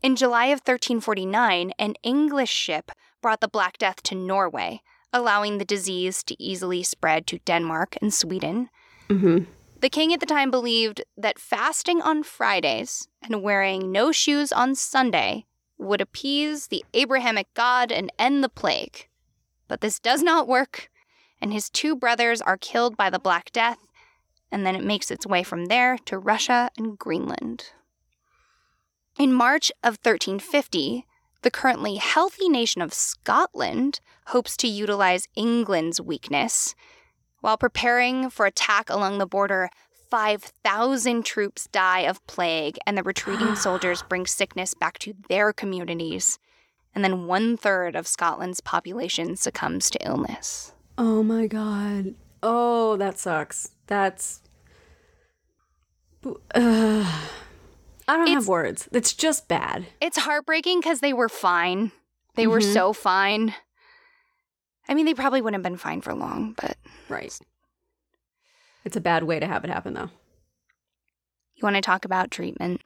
[SPEAKER 2] In July of 1349, an English ship brought the Black Death to Norway, allowing the disease to easily spread to Denmark and Sweden.
[SPEAKER 1] Mm-hmm.
[SPEAKER 2] The king at the time believed that fasting on Fridays and wearing no shoes on Sunday would appease the Abrahamic God and end the plague. But this does not work, and his two brothers are killed by the Black Death, and then it makes its way from there to Russia and Greenland. In March of 1350, the currently healthy nation of Scotland hopes to utilize England's weakness while preparing for attack along the border, 5,000 troops die of plague, and the retreating soldiers bring sickness back to their communities. And then one third of Scotland's population succumbs to illness.
[SPEAKER 1] Oh my god. Oh, that sucks. That's. Uh, I don't
[SPEAKER 2] It's-
[SPEAKER 1] have words. It's just bad.
[SPEAKER 2] It's heartbreaking because they were fine. They were
[SPEAKER 1] Mhm.
[SPEAKER 2] so fine. I mean, they probably wouldn't have been fine for long, but
[SPEAKER 1] Right. It's a bad way to have it happen, though.
[SPEAKER 2] you want to talk about treatment?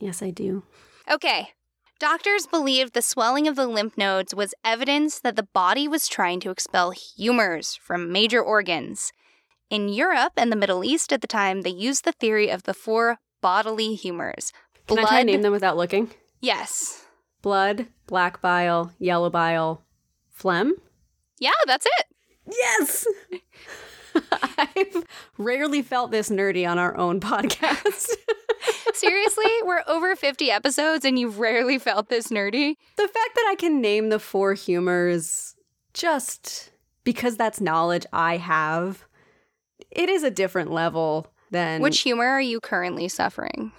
[SPEAKER 1] Yes, I do.
[SPEAKER 2] Okay. Doctors believed the swelling of the lymph nodes was evidence that the body was trying to expel humors from major organs. In Europe and the Middle East at the time, they used the theory of the four bodily humors.
[SPEAKER 1] Can I try to name them without looking?
[SPEAKER 2] Yes.
[SPEAKER 1] Blood, black bile, yellow bile, phlegm.
[SPEAKER 2] Yeah, that's it.
[SPEAKER 1] Yes. <laughs> I've rarely felt this nerdy on our own podcast. <laughs>
[SPEAKER 2] Seriously, we're over 50 episodes and you've rarely felt this nerdy.
[SPEAKER 1] the fact that I can name the four humors just because that's knowledge I have it is a different level than
[SPEAKER 2] Which humor are you currently suffering?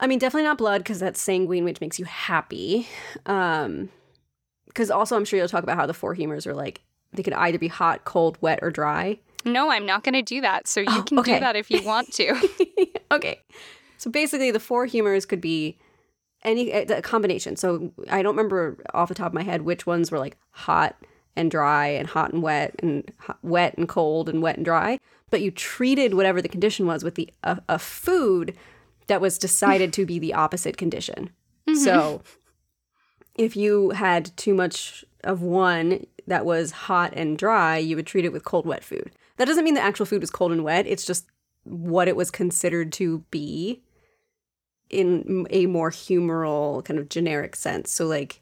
[SPEAKER 1] I mean, definitely not blood because that's sanguine, which makes you happy. Um, because also I'm sure you'll talk about how the four humors are like they could either be hot, cold, wet, or dry.
[SPEAKER 2] No, I'm not going to do that. So you
[SPEAKER 1] Oh,
[SPEAKER 2] can
[SPEAKER 1] okay.
[SPEAKER 2] do that if you want to. <laughs>
[SPEAKER 1] okay, so basically the four humors could be any a combination. So I don't remember off the top of my head which ones were like hot and dry and hot and wet and hot, wet and cold and wet and dry. But you treated whatever the condition was with the a, a food that was decided to be the opposite condition. Mm-hmm. So if you had too much of one that was hot and dry, you would treat it with cold, wet food. That doesn't mean the actual food was cold and wet. It's just what it was considered to be in a more humoral kind of generic sense. So, like,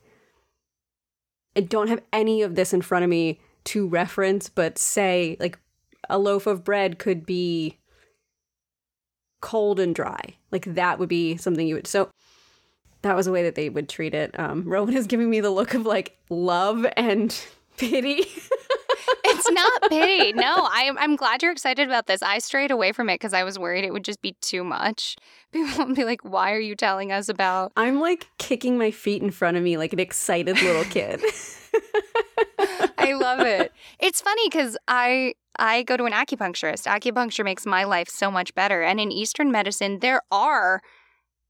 [SPEAKER 1] I don't have any of this in front of me to reference, but say, like, a loaf of bread could be cold and dry. Like, that would be something you would. So, that was a way that they would treat it. Um, Rowan is giving me the look of like love and <laughs> pity. <laughs>
[SPEAKER 2] it's not pity. No, I'm, I'm glad you're excited about this. I strayed away from it because I was worried it would just be too much. <laughs> People would be like, why are you telling us about.
[SPEAKER 1] I'm like kicking my feet in front of me like an excited little kid. <laughs>
[SPEAKER 2] I love it. <laughs> It's funny because I I go to an acupuncturist. Acupuncture makes my life so much better. And in Eastern medicine, there are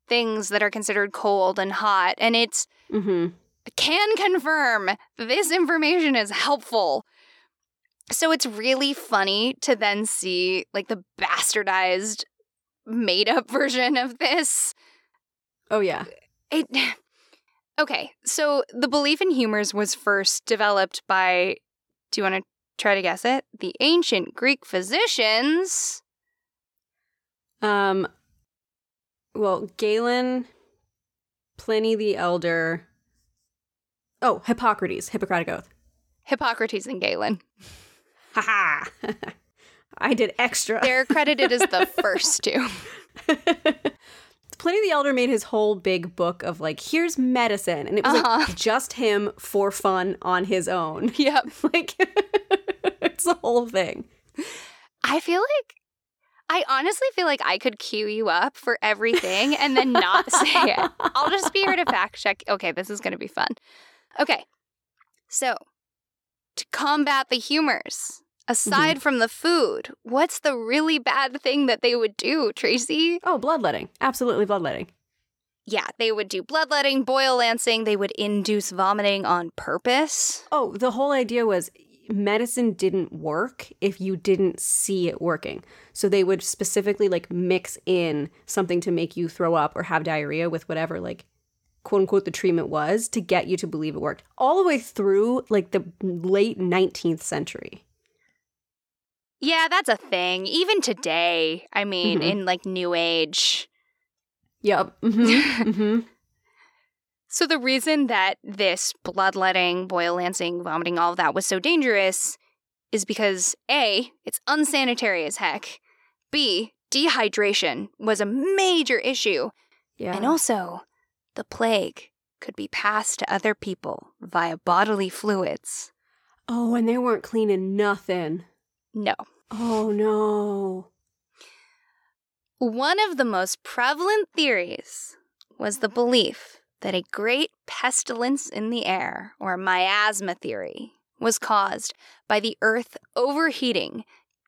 [SPEAKER 2] things that are considered cold and hot, and it's
[SPEAKER 1] hmm
[SPEAKER 2] can confirm this information is helpful. So it's really funny to then see like the bastardized made up <laughs> version of this.
[SPEAKER 1] Oh yeah.
[SPEAKER 2] It <sighs> Okay, so the belief in humors was first developed by do you want to try to guess it? The ancient Greek physicians.
[SPEAKER 1] Um. Well, Galen, Pliny the Elder. Oh, Hippocrates, Hippocratic Oath.
[SPEAKER 2] Hippocrates and Galen.
[SPEAKER 1] Ha ha! I did extra.
[SPEAKER 2] They're credited as the <laughs> first two.
[SPEAKER 1] Pliny the Elder made his whole big book of like, here's medicine, and it was
[SPEAKER 2] Uh-huh.
[SPEAKER 1] like just him for fun on his own. <laughs>
[SPEAKER 2] Yep.
[SPEAKER 1] like, <laughs> it's the whole thing.
[SPEAKER 2] I feel like I honestly feel like I could cue you up for everything and then not say it. I'll just be here to fact check. Okay, this is going to be fun. Okay. So, to combat the humors, Mm-hmm. aside from the food, what's the really bad thing that they would do, Tracy?
[SPEAKER 1] Oh, bloodletting. Absolutely bloodletting.
[SPEAKER 2] Yeah, they would do bloodletting, boil lancing, they would induce vomiting on purpose.
[SPEAKER 1] Oh, the whole idea was medicine didn't work if you didn't see it working. So they would specifically like mix in something to make you throw up or have diarrhea with whatever like quote unquote the treatment was to get you to believe it worked. All the way through like the late 19th century.
[SPEAKER 2] Yeah, that's a thing. Even today, I mean,
[SPEAKER 1] Mhm.
[SPEAKER 2] in like New Age.
[SPEAKER 1] Yep. hmm hmm <laughs>
[SPEAKER 2] So the reason that this bloodletting, boil lancing, vomiting, all of that was so dangerous is because A, it's unsanitary as heck. B, dehydration was a major issue.
[SPEAKER 1] Yeah.
[SPEAKER 2] And also, the plague could be passed to other people via bodily fluids.
[SPEAKER 1] oh, and they weren't cleaning nothing.
[SPEAKER 2] No.
[SPEAKER 1] Oh no.
[SPEAKER 2] One of the most prevalent theories was the belief that a great pestilence in the air, or miasma theory, was caused by the Earth overheating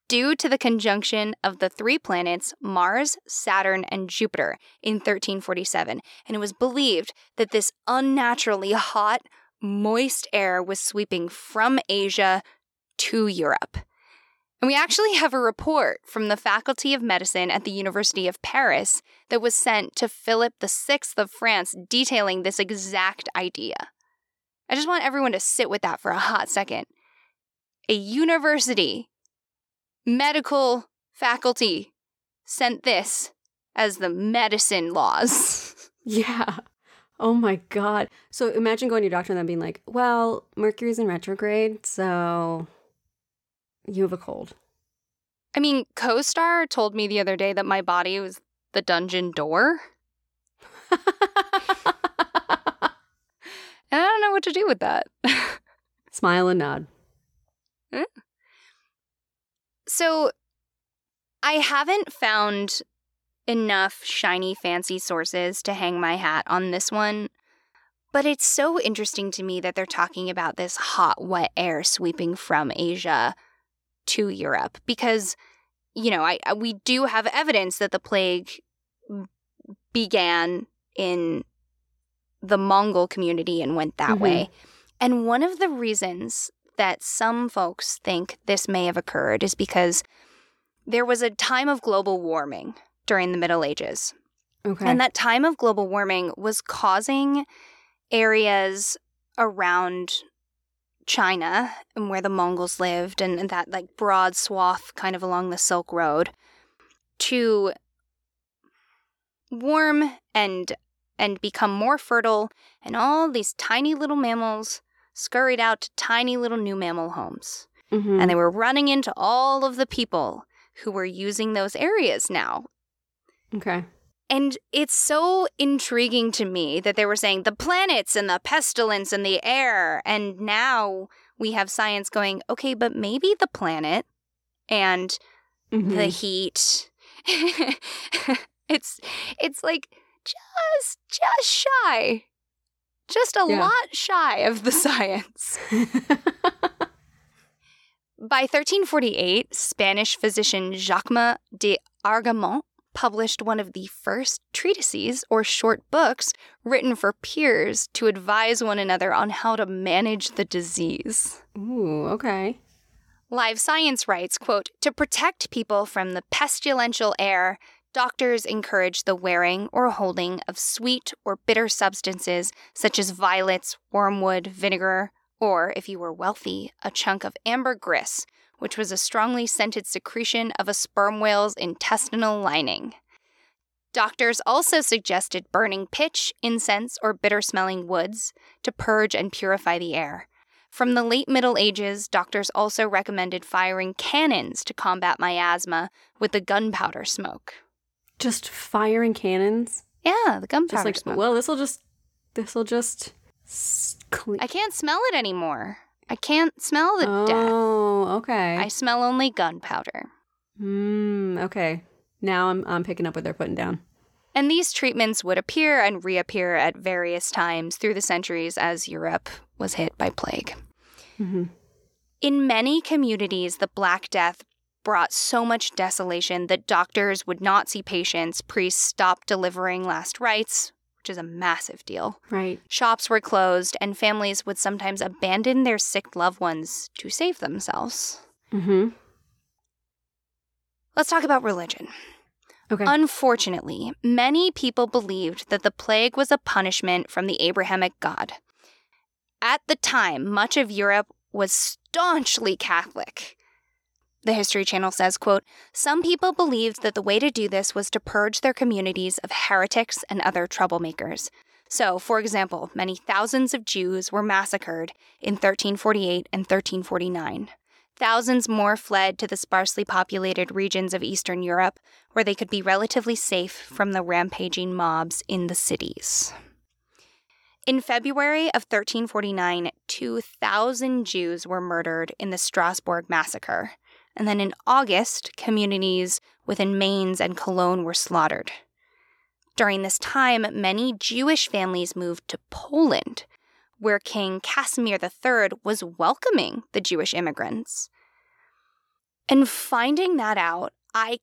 [SPEAKER 2] due to the conjunction of the three planets Mars, Saturn, and Jupiter in 1347. And it was believed that this unnaturally hot, moist air was sweeping from Asia to Europe. And we actually have a report from the Faculty of Medicine at the University of Paris that was sent to Philip VI of France detailing this exact idea. I just want everyone to sit with that for a hot second. A university, medical faculty sent this as the medicine laws. <laughs>
[SPEAKER 1] Yeah. Oh my god. So imagine going to your doctor and then being like, "Well, Mercury's in retrograde, so you have a cold."
[SPEAKER 2] I mean, CoStar told me the other day that my body was the dungeon door. <laughs> And I don't know what to do with that. <laughs>
[SPEAKER 1] Smile and nod.
[SPEAKER 2] So I haven't found enough shiny, fancy sources to hang my hat on this one. But it's so interesting to me that they're talking about this hot, wet air sweeping from Asia to Europe because, you know, I, we do have evidence that the plague began in the Mongol community and went that mm-hmm. way. And one of the reasons that some folks think this may have occurred is because there was a time of global warming during the Middle Ages. Okay. And that time of global warming was causing areas around China and where the Mongols lived and, that like broad swath kind of along the Silk Road to warm and and become more fertile and all these tiny little mammals scurried out to tiny little new mammal homes. Mm-hmm. And they were running into all of the people who were using those areas now.
[SPEAKER 1] Okay.
[SPEAKER 2] And it's so intriguing to me that they were saying the planets and the pestilence and the air. And now we have science going, okay, but maybe the planet and mm-hmm. the heat. <laughs> it's it's like just just shy. Just a yeah. lot shy of the <laughs> science. <laughs> By 1348, Spanish physician Jacques de Agramont published one of the first treatises or short books written for peers to advise one another on how to manage the disease.
[SPEAKER 1] Ooh, okay.
[SPEAKER 2] Live Science writes, quote, to protect people from the pestilential air, doctors encourage the wearing or holding of sweet or bitter substances such as violets, wormwood, vinegar, or, if you were wealthy, a chunk of ambergris, which was a strongly scented secretion of a sperm whale's intestinal lining. Doctors also suggested burning pitch, incense, or bitter smelling woods to purge and purify the air. From the late Middle Ages, doctors also recommended firing cannons to combat miasma with the gunpowder smoke.
[SPEAKER 1] Just firing cannons?
[SPEAKER 2] Yeah, the gunpowder like, smoke.
[SPEAKER 1] Well, this will just this will just
[SPEAKER 2] I can't smell it anymore. I can't smell the
[SPEAKER 1] oh,
[SPEAKER 2] death.
[SPEAKER 1] Oh, okay.
[SPEAKER 2] I smell only gunpowder.
[SPEAKER 1] Hmm, okay. Now I'm, I'm picking up what they're putting down.
[SPEAKER 2] And these treatments would appear and reappear at various times through the centuries as Europe was hit by plague. Mm-hmm. In many communities, the Black Death brought so much desolation that doctors would not see patients, priests stopped delivering last rites, which is a massive deal.
[SPEAKER 1] Right.
[SPEAKER 2] Shops were closed, and families would sometimes abandon their sick loved ones to save themselves.
[SPEAKER 1] Mm-hmm.
[SPEAKER 2] Let's talk about religion.
[SPEAKER 1] Okay.
[SPEAKER 2] Unfortunately, many people believed that the plague was a punishment from the Abrahamic God. At the time, much of Europe was staunchly Catholic. The History Channel says, quote, Some people believed that the way to do this was to purge their communities of heretics and other troublemakers. So, for example, many thousands of Jews were massacred in 1348 and 1349. Thousands more fled to the sparsely populated regions of Eastern Europe, where they could be relatively safe from the rampaging mobs in the cities. In February of 1349, 2,000 Jews were murdered in the Strasbourg massacre. And then in August, communities within Mainz and Cologne were slaughtered. During this time, many Jewish families moved to Poland, where King Casimir III was welcoming the Jewish immigrants. And finding that out, I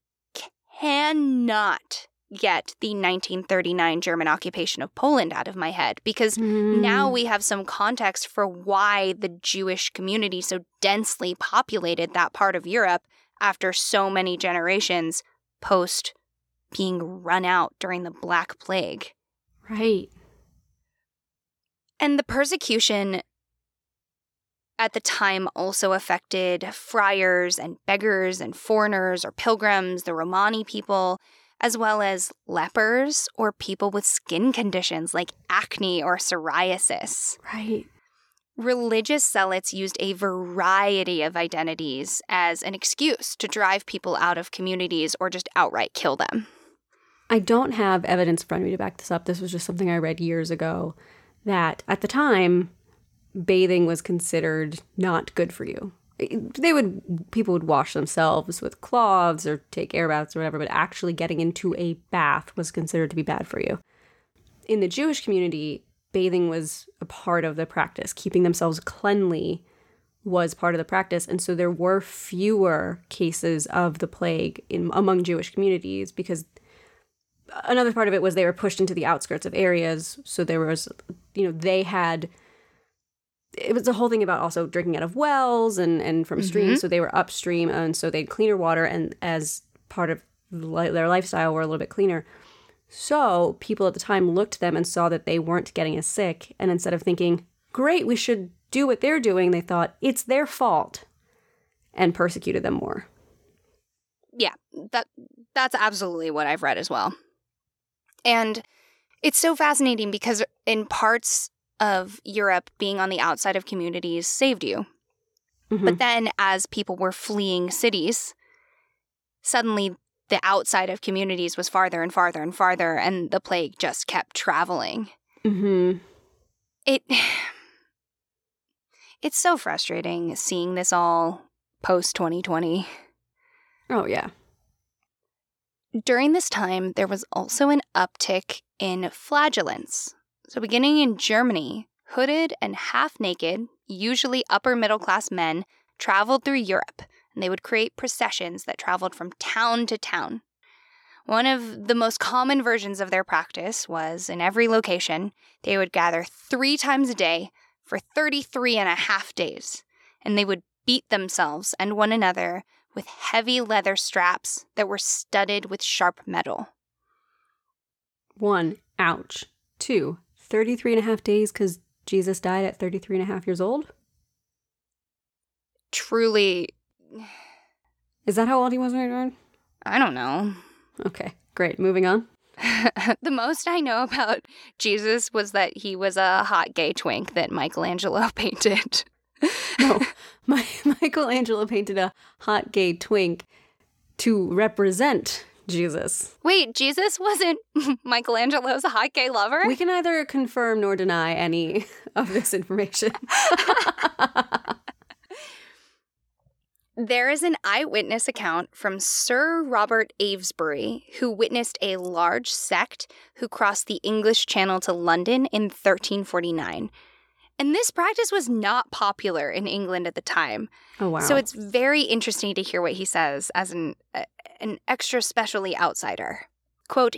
[SPEAKER 2] cannot get the 1939 German occupation of Poland out of my head because mm. now we have some context for why the Jewish community so densely populated that part of Europe after so many generations post being run out during the Black Plague.
[SPEAKER 1] Right.
[SPEAKER 2] And the persecution at the time also affected friars and beggars and foreigners or pilgrims, the Romani people, as well as lepers or people with skin conditions like acne or psoriasis.
[SPEAKER 1] Right.
[SPEAKER 2] Religious zealots used a variety of identities as an excuse to drive people out of communities or just outright kill them.
[SPEAKER 1] I don't have evidence in front of me to back this up. This was just something I read years ago that at the time, bathing was considered not good for you. They would people would wash themselves with cloths or take air baths or whatever, but actually getting into a bath was considered to be bad for you. In the Jewish community, bathing was a part of the practice. Keeping themselves cleanly was part of the practice, and so there were fewer cases of the plague in among Jewish communities because another part of it was they were pushed into the outskirts of areas, so there was you know they had it was a whole thing about also drinking out of wells and and from mm-hmm. streams. So they were upstream and so they had cleaner water and as part of their lifestyle were a little bit cleaner. So people at the time looked at them and saw that they weren't getting as sick and instead of thinking great we should do what they're doing they thought it's their fault and persecuted them more.
[SPEAKER 2] Yeah, that that's absolutely what I've read as well. And it's so fascinating because in parts of Europe, being on the outside of communities saved you. But then as people were fleeing cities, suddenly the outside of communities was farther and farther and farther and the plague just kept traveling.
[SPEAKER 1] mm-hmm.
[SPEAKER 2] It <sighs> It's so frustrating seeing this all post 2020.
[SPEAKER 1] oh yeah
[SPEAKER 2] During this time, there was also an uptick in flagellants. So, beginning in Germany, hooded and half naked, usually upper middle class men, traveled through Europe and they would create processions that traveled from town to town. One of the most common versions of their practice was in every location, they would gather three times a day for 33 and a half days, and they would beat themselves and one another with heavy leather straps that were studded with sharp metal.
[SPEAKER 1] one ouch two 33 and a half days because jesus died at 33 and a half years old?
[SPEAKER 2] Truly,
[SPEAKER 1] is that how old he was when he
[SPEAKER 2] I don't know.
[SPEAKER 1] okay great. Moving on. <laughs>
[SPEAKER 2] The most I know about Jesus was that he was a hot gay twink that Michelangelo <laughs> painted.
[SPEAKER 1] No, <laughs> my, Michelangelo painted a hot gay twink to represent Jesus.
[SPEAKER 2] Wait, Jesus wasn't <laughs> Michelangelo's hot gay lover?
[SPEAKER 1] We can neither confirm nor deny any <laughs> of this information.
[SPEAKER 2] There is an eyewitness account from Sir Robert Avesbury, who witnessed a large sect who crossed the English Channel to London in 1349. And this practice was not popular in England at the time.
[SPEAKER 1] Oh wow!
[SPEAKER 2] So it's very interesting to hear what he says as an uh, an extra specially outsider. Quote,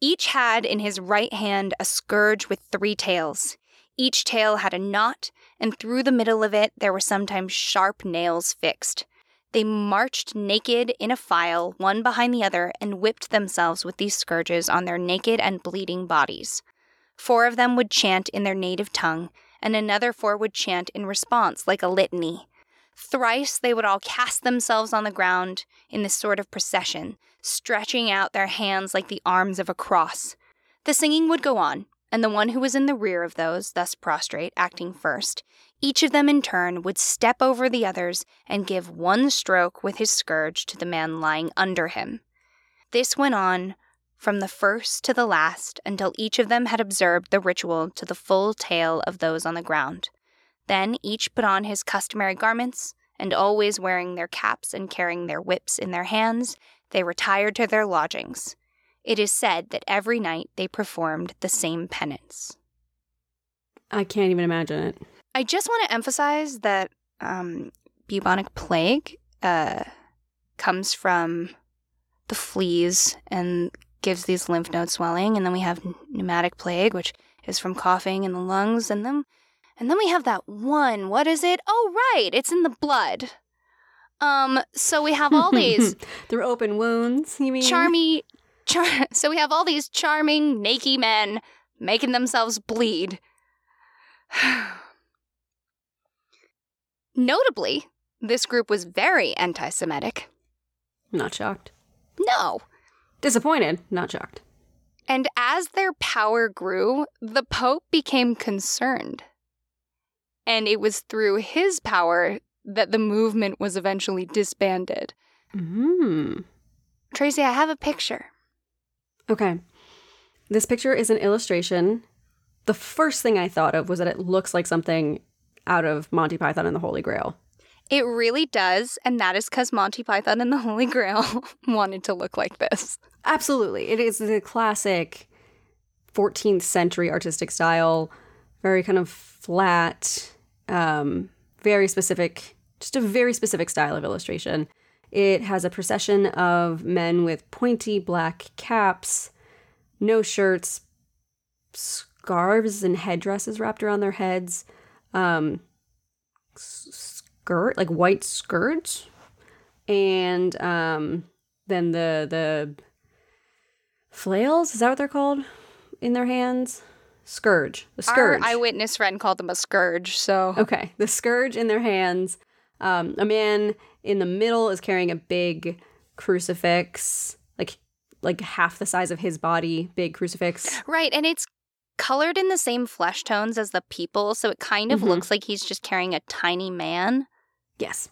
[SPEAKER 2] each had in his right hand a scourge with three tails. Each tail had a knot, and through the middle of it there were sometimes sharp nails fixed. They marched naked in a file, one behind the other, and whipped themselves with these scourges on their naked and bleeding bodies. Four of them would chant in their native tongue, and another four would chant in response like a litany. Thrice they would all cast themselves on the ground in this sort of procession, stretching out their hands like the arms of a cross. The singing would go on, and the one who was in the rear of those, thus prostrate, acting first, each of them in turn would step over the others and give one stroke with his scourge to the man lying under him. This went on from the first to the last until each of them had observed the ritual to the full tale of those on the ground. Then each put on his customary garments, and always wearing their caps and carrying their whips in their hands, they retired to their lodgings. It is said that every night they performed the same penance.
[SPEAKER 1] I can't even imagine it.
[SPEAKER 2] I just want to emphasize that um, bubonic plague uh, comes from the fleas and gives these lymph node swelling, and then we have pneumonic plague, which is from coughing in the lungs, and then and then we have that one. What is it? Oh, right, it's in the blood. Um, so we have all these <laughs>
[SPEAKER 1] Through open wounds, you mean?
[SPEAKER 2] charmy, char- <laughs> so we have all these charming, naked men making themselves bleed. <sighs> Notably, this group was very anti Semitic.
[SPEAKER 1] Not shocked.
[SPEAKER 2] No.
[SPEAKER 1] Disappointed, not shocked.
[SPEAKER 2] And as their power grew, the Pope became concerned. And it was through his power that the movement was eventually disbanded.
[SPEAKER 1] Mm.
[SPEAKER 2] Tracy, I have a picture.
[SPEAKER 1] Okay. This picture is an illustration. The first thing I thought of was that it looks like something out of Monty Python and the Holy Grail.
[SPEAKER 2] It really does, and that is because Monty Python and the Holy Grail <laughs> wanted to look like this.
[SPEAKER 1] Absolutely. It is the classic 14th century artistic style, very kind of flat, um, very specific, just a very specific style of illustration. It has a procession of men with pointy black caps, no shirts, scarves and headdresses wrapped around their heads, um, skirt, like white skirts, and um, then the the flails. Is that what they're called? In their hands, scourge. The scourge.
[SPEAKER 2] Our eyewitness friend called them a scourge. So
[SPEAKER 1] okay, the scourge in their hands. Um, a man in the middle is carrying a big crucifix, like like half the size of his body, big crucifix.
[SPEAKER 2] Right, and it's colored in the same flesh tones as the people, so it kind of
[SPEAKER 1] Mhm.
[SPEAKER 2] looks like he's just carrying a tiny man.
[SPEAKER 1] Yes.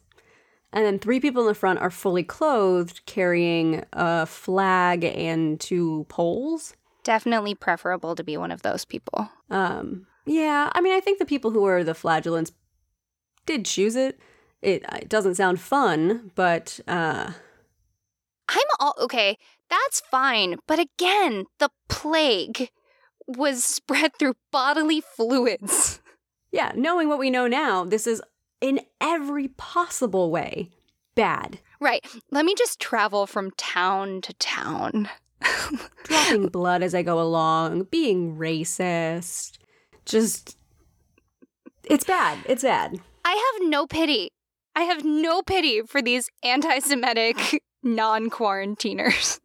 [SPEAKER 1] And then three people in the front are fully clothed, carrying a flag and two poles.
[SPEAKER 2] Definitely preferable to be one of those people.
[SPEAKER 1] Um, yeah, I mean, I think the people who are the flagellants did choose it. It, it doesn't sound fun, but uh,
[SPEAKER 2] I'm all okay, that's fine, but again, the plague was spread through bodily fluids.
[SPEAKER 1] yeah, knowing what we know now, this is in every possible way bad.
[SPEAKER 2] Right, let me just travel from town to town. <laughs>
[SPEAKER 1] Dropping blood as I go along, being racist, just. It's bad. It's bad.
[SPEAKER 2] I have no pity. I have no pity for these anti Semitic non quarantiners.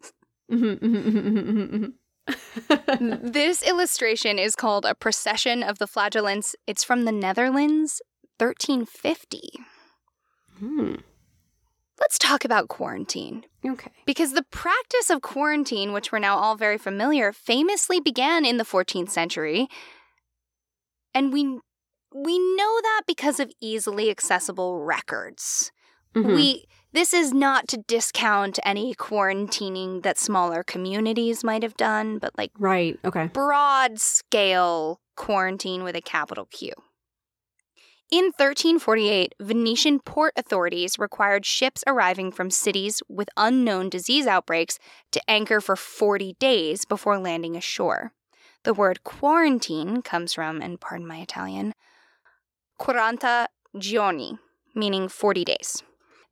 [SPEAKER 2] this illustration is called A Procession of the Flagellants. It's from the Netherlands, 1350.
[SPEAKER 1] Hmm.
[SPEAKER 2] Let's talk about quarantine.
[SPEAKER 1] Okay.
[SPEAKER 2] Because the practice of quarantine, which we're now all very familiar, famously began in the 14th century. And we we know that because of easily accessible records.
[SPEAKER 1] Mhm.
[SPEAKER 2] We this is not to discount any quarantining that smaller communities might have done, but like
[SPEAKER 1] Right. Okay.
[SPEAKER 2] broad scale quarantine with a capital Q. In 1348, Venetian port authorities required ships arriving from cities with unknown disease outbreaks to anchor for 40 days before landing ashore. The word quarantine comes from, and pardon my Italian, quaranta giorni, meaning 40 days.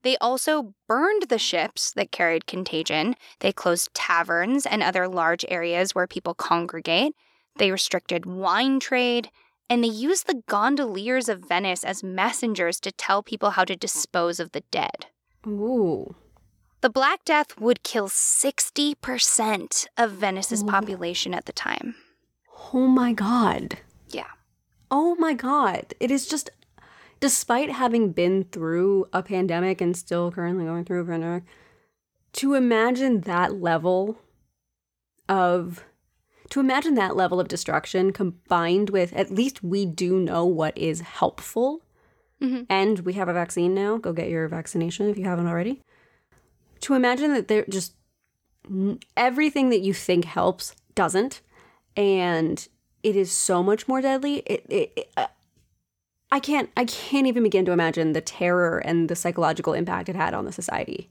[SPEAKER 2] They also burned the ships that carried contagion. They closed taverns and other large areas where people congregate. They restricted wine trade, and they used the gondoliers of Venice as messengers to tell people how to dispose of the dead.
[SPEAKER 1] Ooh.
[SPEAKER 2] The Black Death would kill 60% of Venice's
[SPEAKER 1] Ooh.
[SPEAKER 2] population at the time.
[SPEAKER 1] Oh my god.
[SPEAKER 2] Yeah.
[SPEAKER 1] Oh my god. It is just despite having been through a pandemic and still currently going through a pandemic, to imagine that level of to imagine that level of destruction combined with at least we do know what is helpful.
[SPEAKER 2] Mhm.
[SPEAKER 1] and we have a vaccine now. Go get your vaccination if you haven't already. To imagine that they're just everything that you think helps doesn't. And it is so much more deadly. It, it, it uh, i can't i can't even begin to imagine the terror and the psychological impact it had on the society.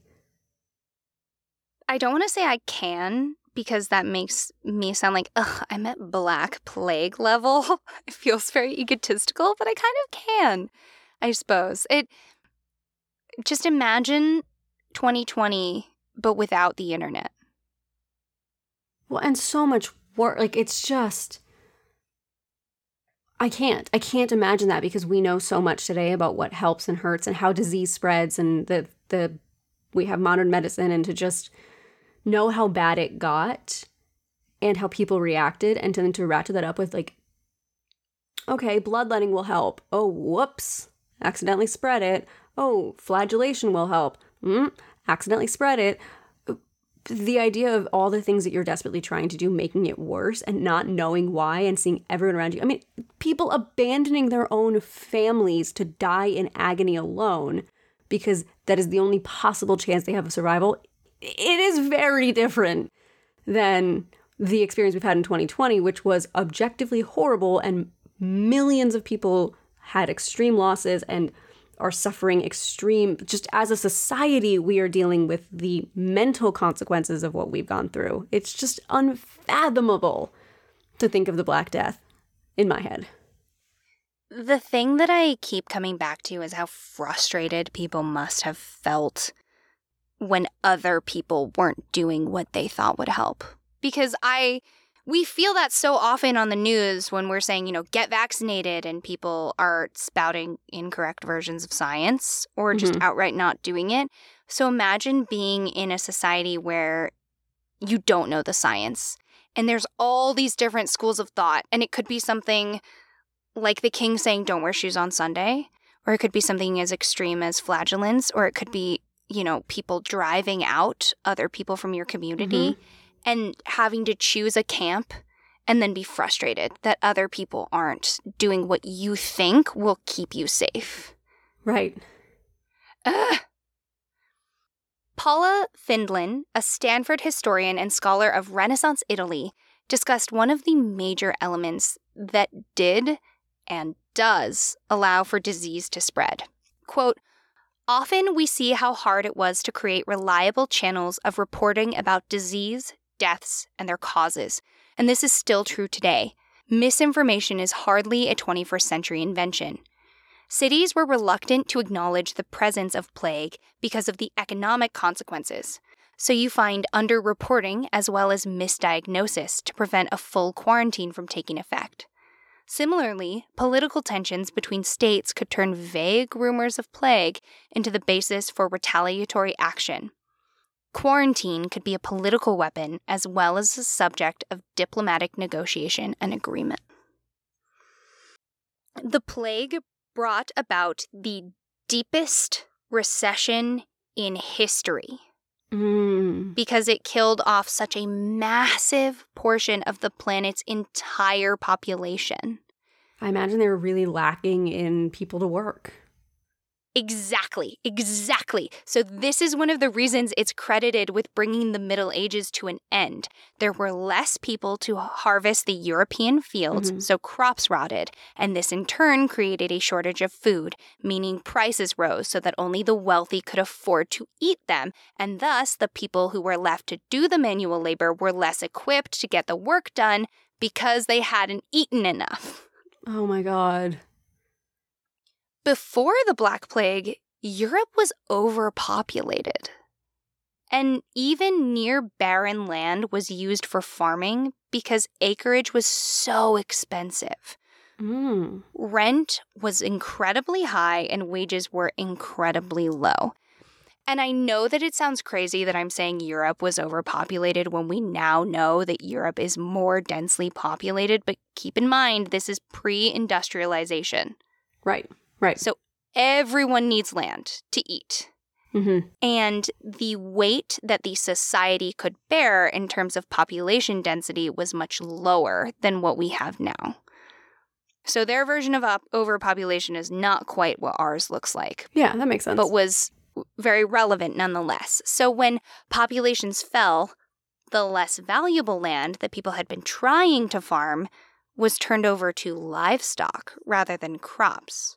[SPEAKER 2] I don't want to say I can because that makes me sound like, ugh, I'm at Black Plague level. <laughs> it feels very egotistical, but I kind of can, I suppose. It just imagine 2020, but without the internet.
[SPEAKER 1] well and so much work like it's just i can't i can't imagine that because we know so much today about what helps and hurts and how disease spreads and the the we have modern medicine and to just know how bad it got and how people reacted and then to ratchet that up with like okay bloodletting will help. Oh whoops. Accidentally spread it. Oh flagellation will help. Mm, accidentally spread it. The idea of all the things that you're desperately trying to do making it worse and not knowing why and seeing everyone around you. I mean people abandoning their own families to die in agony alone because that is the only possible chance they have of survival it is very different than the experience we've had in 2020 which was objectively horrible and millions of people had extreme losses and are suffering extreme, just as a society, we are dealing with the mental consequences of what we've gone through. It's just unfathomable to think of the Black Death in my head.
[SPEAKER 2] The thing that I keep coming back to is how frustrated people must have felt when other people weren't doing what they thought would help. Because I we feel that so often on the news when we're saying, you know, get vaccinated and people are spouting incorrect versions of science or just
[SPEAKER 1] Mhm.
[SPEAKER 2] outright not doing it. So imagine being in a society where you don't know the science and there's all these different schools of thought and it could be something like the king saying don't wear shoes on Sunday or it could be something as extreme as flagellants or it could be, you know, people driving out other people from your community mm-hmm. and having to choose a camp and then be frustrated that other people aren't doing what you think will keep you safe.
[SPEAKER 1] Right.
[SPEAKER 2] Ugh. Paula Findlen, a Stanford historian and scholar of Renaissance Italy, discussed one of the major elements that did and does allow for disease to spread. Quote, Often we see how hard it was to create reliable channels of reporting about disease, deaths, and their causes, and this is still true today. Misinformation is hardly a 21st century invention. Cities were reluctant to acknowledge the presence of plague because of the economic consequences. So you find underreporting as well as misdiagnosis to prevent a full quarantine from taking effect. Similarly, political tensions between states could turn vague rumors of plague into the basis for retaliatory action. Quarantine could be a political weapon as well as a subject of diplomatic negotiation and agreement. The plague brought about the deepest recession in history
[SPEAKER 1] Mm.
[SPEAKER 2] because it killed off such a massive portion of the planet's entire population.
[SPEAKER 1] I imagine they were really lacking in people to work.
[SPEAKER 2] Exactly, exactly. So, this is one of the reasons it's credited with bringing the Middle Ages to an end. There were less people to harvest the European fields,
[SPEAKER 1] Mhm.
[SPEAKER 2] so crops rotted, and this in turn created a shortage of food, meaning prices rose so that only the wealthy could afford to eat them, and thus the people who were left to do the manual labor were less equipped to get the work done because they hadn't eaten enough. <laughs>
[SPEAKER 1] Oh my god.
[SPEAKER 2] Before the Black Plague, Europe was overpopulated. And even near barren land was used for farming because acreage was so expensive.
[SPEAKER 1] Mm.
[SPEAKER 2] Rent was incredibly high and wages were incredibly low. And I know that it sounds crazy that I'm saying Europe was overpopulated when we now know that Europe is more densely populated, but keep in mind this is pre industrialization.
[SPEAKER 1] Right. Right.
[SPEAKER 2] So everyone needs land to eat.
[SPEAKER 1] Mm-hmm.
[SPEAKER 2] And the weight that the society could bear in terms of population density was much lower than what we have now. So their version of up- overpopulation is not quite what ours looks like,
[SPEAKER 1] Yeah, that makes sense.
[SPEAKER 2] but was very relevant nonetheless. So when populations fell, the less valuable land that people had been trying to farm was turned over to livestock rather than crops.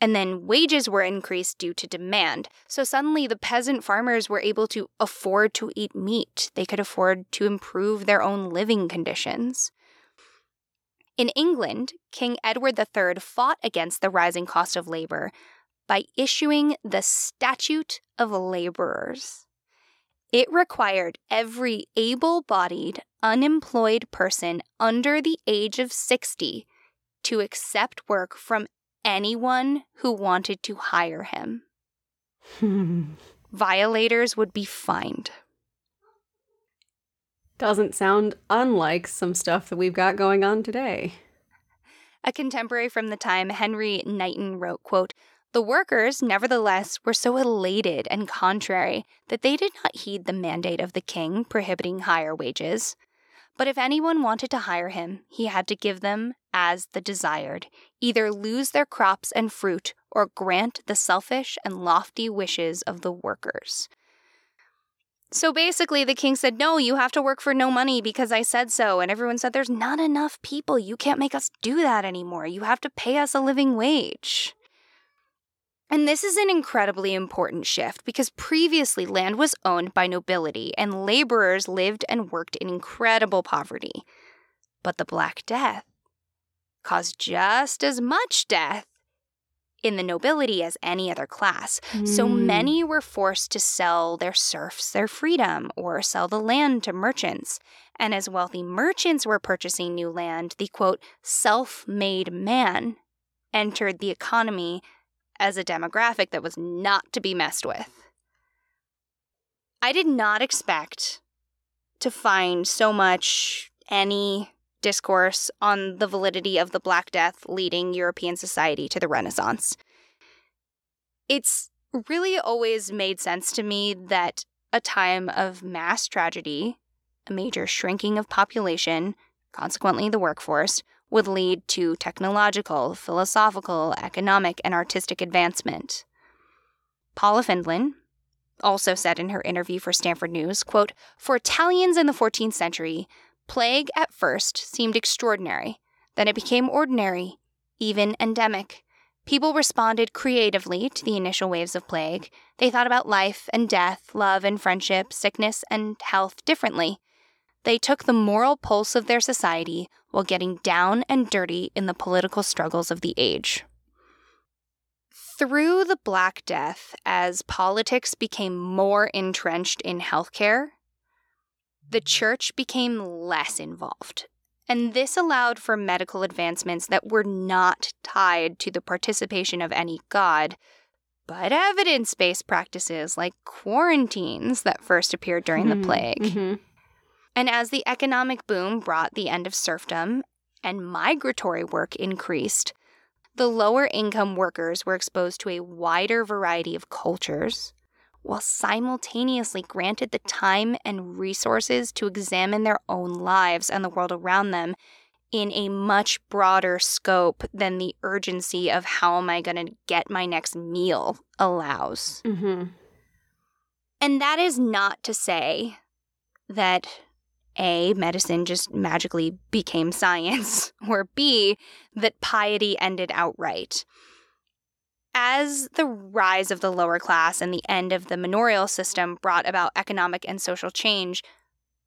[SPEAKER 2] And then wages were increased due to demand. So suddenly the peasant farmers were able to afford to eat meat. They could afford to improve their own living conditions. In England, King Edward III fought against the rising cost of labor by issuing the Statute of Laborers. It required every able bodied, unemployed person under the age of 60 to accept work from anyone who wanted to hire him. <laughs> Violators would be fined.
[SPEAKER 1] Doesn't sound unlike some stuff that we've got going on today.
[SPEAKER 2] A contemporary from the time, Henry Knighton, wrote, quote, The workers, nevertheless, were so elated and contrary that they did not heed the mandate of the king prohibiting higher wages. But if anyone wanted to hire him, he had to give them as the desired, either lose their crops and fruit, or grant the selfish and lofty wishes of the workers. So basically, the king said, No, you have to work for no money because I said so. And everyone said, There's not enough people. You can't make us do that anymore. You have to pay us a living wage. And this is an incredibly important shift because previously land was owned by nobility and laborers lived and worked in incredible poverty. But the Black Death caused just as much death in the nobility as any other class. Mm. So hmm. many were forced to sell their serfs their freedom or sell the land to merchants. And as wealthy merchants were purchasing new land, the quote, self made man entered the economy as a demographic that was not to be messed with. I did not expect to find so much any discourse on the validity of the Black Death leading European society to the Renaissance. It's really always made sense to me that a time of mass tragedy, a major shrinking of population, consequently the workforce, would lead to technological, philosophical, economic, and artistic advancement. Paula Findlen also said in her interview for Stanford News, quote, "For Italians in the 14th century, Plague at first seemed extraordinary, then it became ordinary, even endemic. People responded creatively to the initial waves of plague. They thought about life and death, love and friendship, sickness and health differently. They took the moral pulse of their society while getting down and dirty in the political struggles of the age. Through the Black Death, as politics became more entrenched in healthcare, the church became less involved. And this allowed for medical advancements that were not tied to the participation of any god, but evidence based practices like quarantines that first appeared during mm-hmm. the plague. Mm-hmm. And as the economic boom brought the end of serfdom and migratory work increased, the lower income workers were exposed to a wider variety of cultures, while simultaneously granted the time and resources to examine their own lives and the world around them in a much broader scope than the urgency of how am I going to get my next meal allows. Mm-hmm. And that is not to say that A, medicine just magically became science, <laughs> or B, that piety ended outright. As the rise of the lower class and the end of the manorial system brought about economic and social change,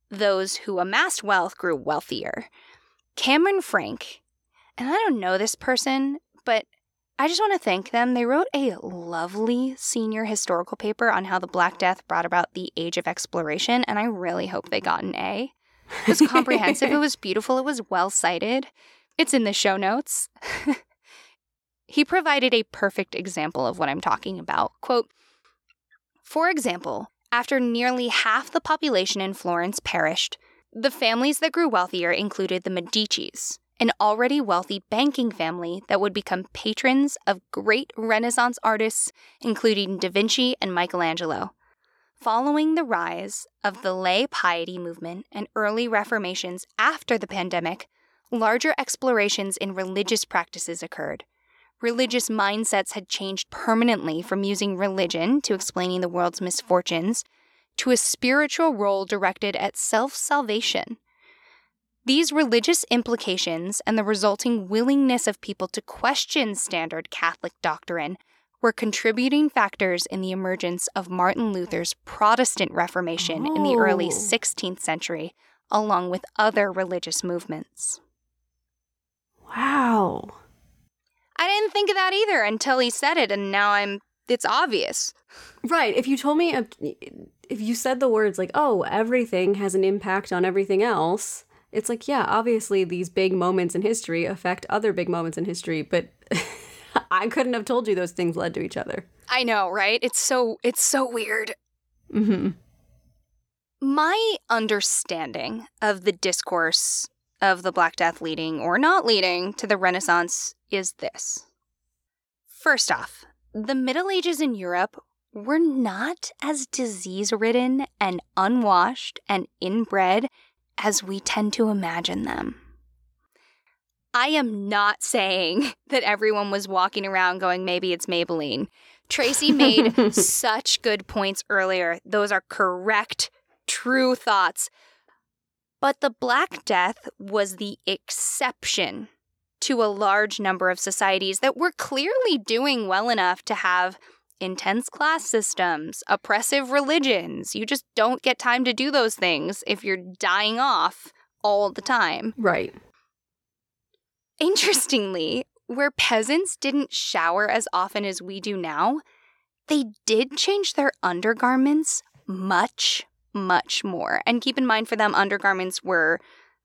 [SPEAKER 2] those who amassed wealth grew wealthier. Cameron Frank, and I don't know this person, but I just want to thank them. They wrote a lovely senior historical paper on how the Black Death brought about the age of exploration, and I really hope they got an A. It was comprehensive, it <laughs> was beautiful, it was well cited. It's in the show notes. <laughs> He provided a perfect example of what I'm talking about. Quote, For example, after nearly half the population in Florence perished, the families that grew wealthier included the Medicis, an already wealthy banking family that would become patrons of great Renaissance artists, including Da Vinci and Michelangelo. Following the rise of the lay piety movement and early reformations after the pandemic, larger explorations in religious practices occurred religious mindsets had changed permanently from using religion to explaining the world's misfortunes to a spiritual role directed at self salvation. These religious implications and the resulting willingness of people to question standard Catholic doctrine were contributing factors in the emergence of Martin Luther's Protestant Reformation oh. in the early 16th century, along with other religious movements.
[SPEAKER 1] Wow.
[SPEAKER 2] I didn't think of that either until he said it, and now I'm. It's obvious.
[SPEAKER 1] Right. If you told me, uh, if you said the words like, "Oh, everything has an impact on everything else," it's like, yeah, obviously these big moments in history affect other big moments in history, but <laughs> I couldn't have told you those things led to each other.
[SPEAKER 2] I know, right? It's so it's so weird. hmm My understanding of the discourse of the Black Death leading or not leading to the Renaissance is this. First off, the Middle Ages in Europe were not as disease ridden and unwashed and inbred as we tend to imagine them. I am not saying <laughs> that everyone was walking around going, maybe it's Maybelline. Tracy made <laughs> such good points earlier. Those are correct, true thoughts. But the Black Death was the exception to a large number of societies that were clearly doing well enough to have intense class systems, oppressive religions. You just don't get time to do those things if you're dying off all the time.
[SPEAKER 1] Right.
[SPEAKER 2] Interestingly, where peasants didn't shower as often as we do now, they did change their undergarments much, much more. And keep in mind, for them, undergarments were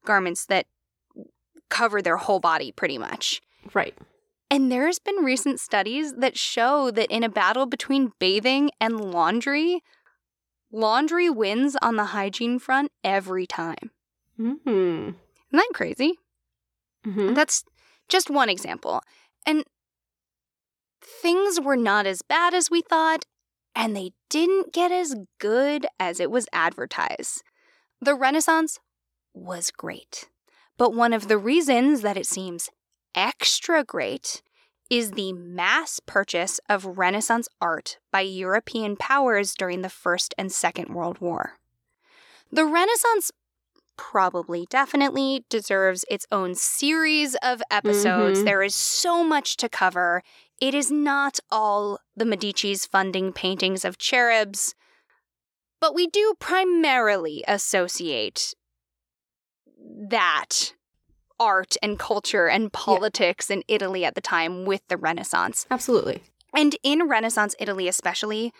[SPEAKER 2] garments that cover their whole body pretty much.
[SPEAKER 1] Right.
[SPEAKER 2] And there's been recent studies that show that in a battle between bathing and laundry, laundry wins on the hygiene front every time.
[SPEAKER 1] Mm-hmm.
[SPEAKER 2] Isn't that crazy?
[SPEAKER 1] Mm-hmm.
[SPEAKER 2] That's just one example. And things were not as bad as we thought, and they didn't get as good as it was advertised. The Renaissance was great. But one of the reasons that it seems extra great is the mass purchase of Renaissance art by European powers during the First and Second World War. The Renaissance probably definitely deserves its own series of episodes.
[SPEAKER 1] Mhm.
[SPEAKER 2] There is so much to cover. It is not all the Medici's funding paintings of cherubs, but we do primarily associate that art and culture and politics in Italy at the time with the Renaissance.
[SPEAKER 1] Absolutely.
[SPEAKER 2] And in Renaissance Italy, especially,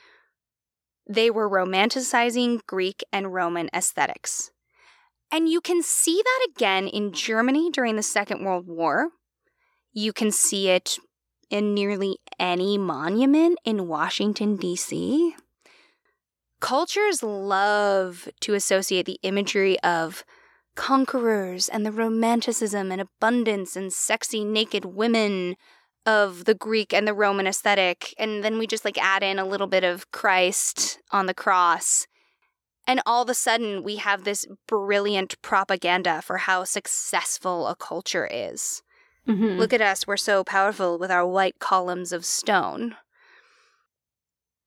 [SPEAKER 2] they were romanticizing Greek and Roman aesthetics. And you can see that again in Germany during the Second World War. You can see it in nearly any monument in Washington, D.C. Cultures love to associate the imagery of conquerors and the romanticism and abundance and sexy naked women of the Greek and the Roman aesthetic. And then we just like add in a little bit of Christ on the cross. And all of a sudden, we have this brilliant propaganda for how successful a culture is.
[SPEAKER 1] Mm-hmm.
[SPEAKER 2] Look at us, we're so powerful with our white columns of stone.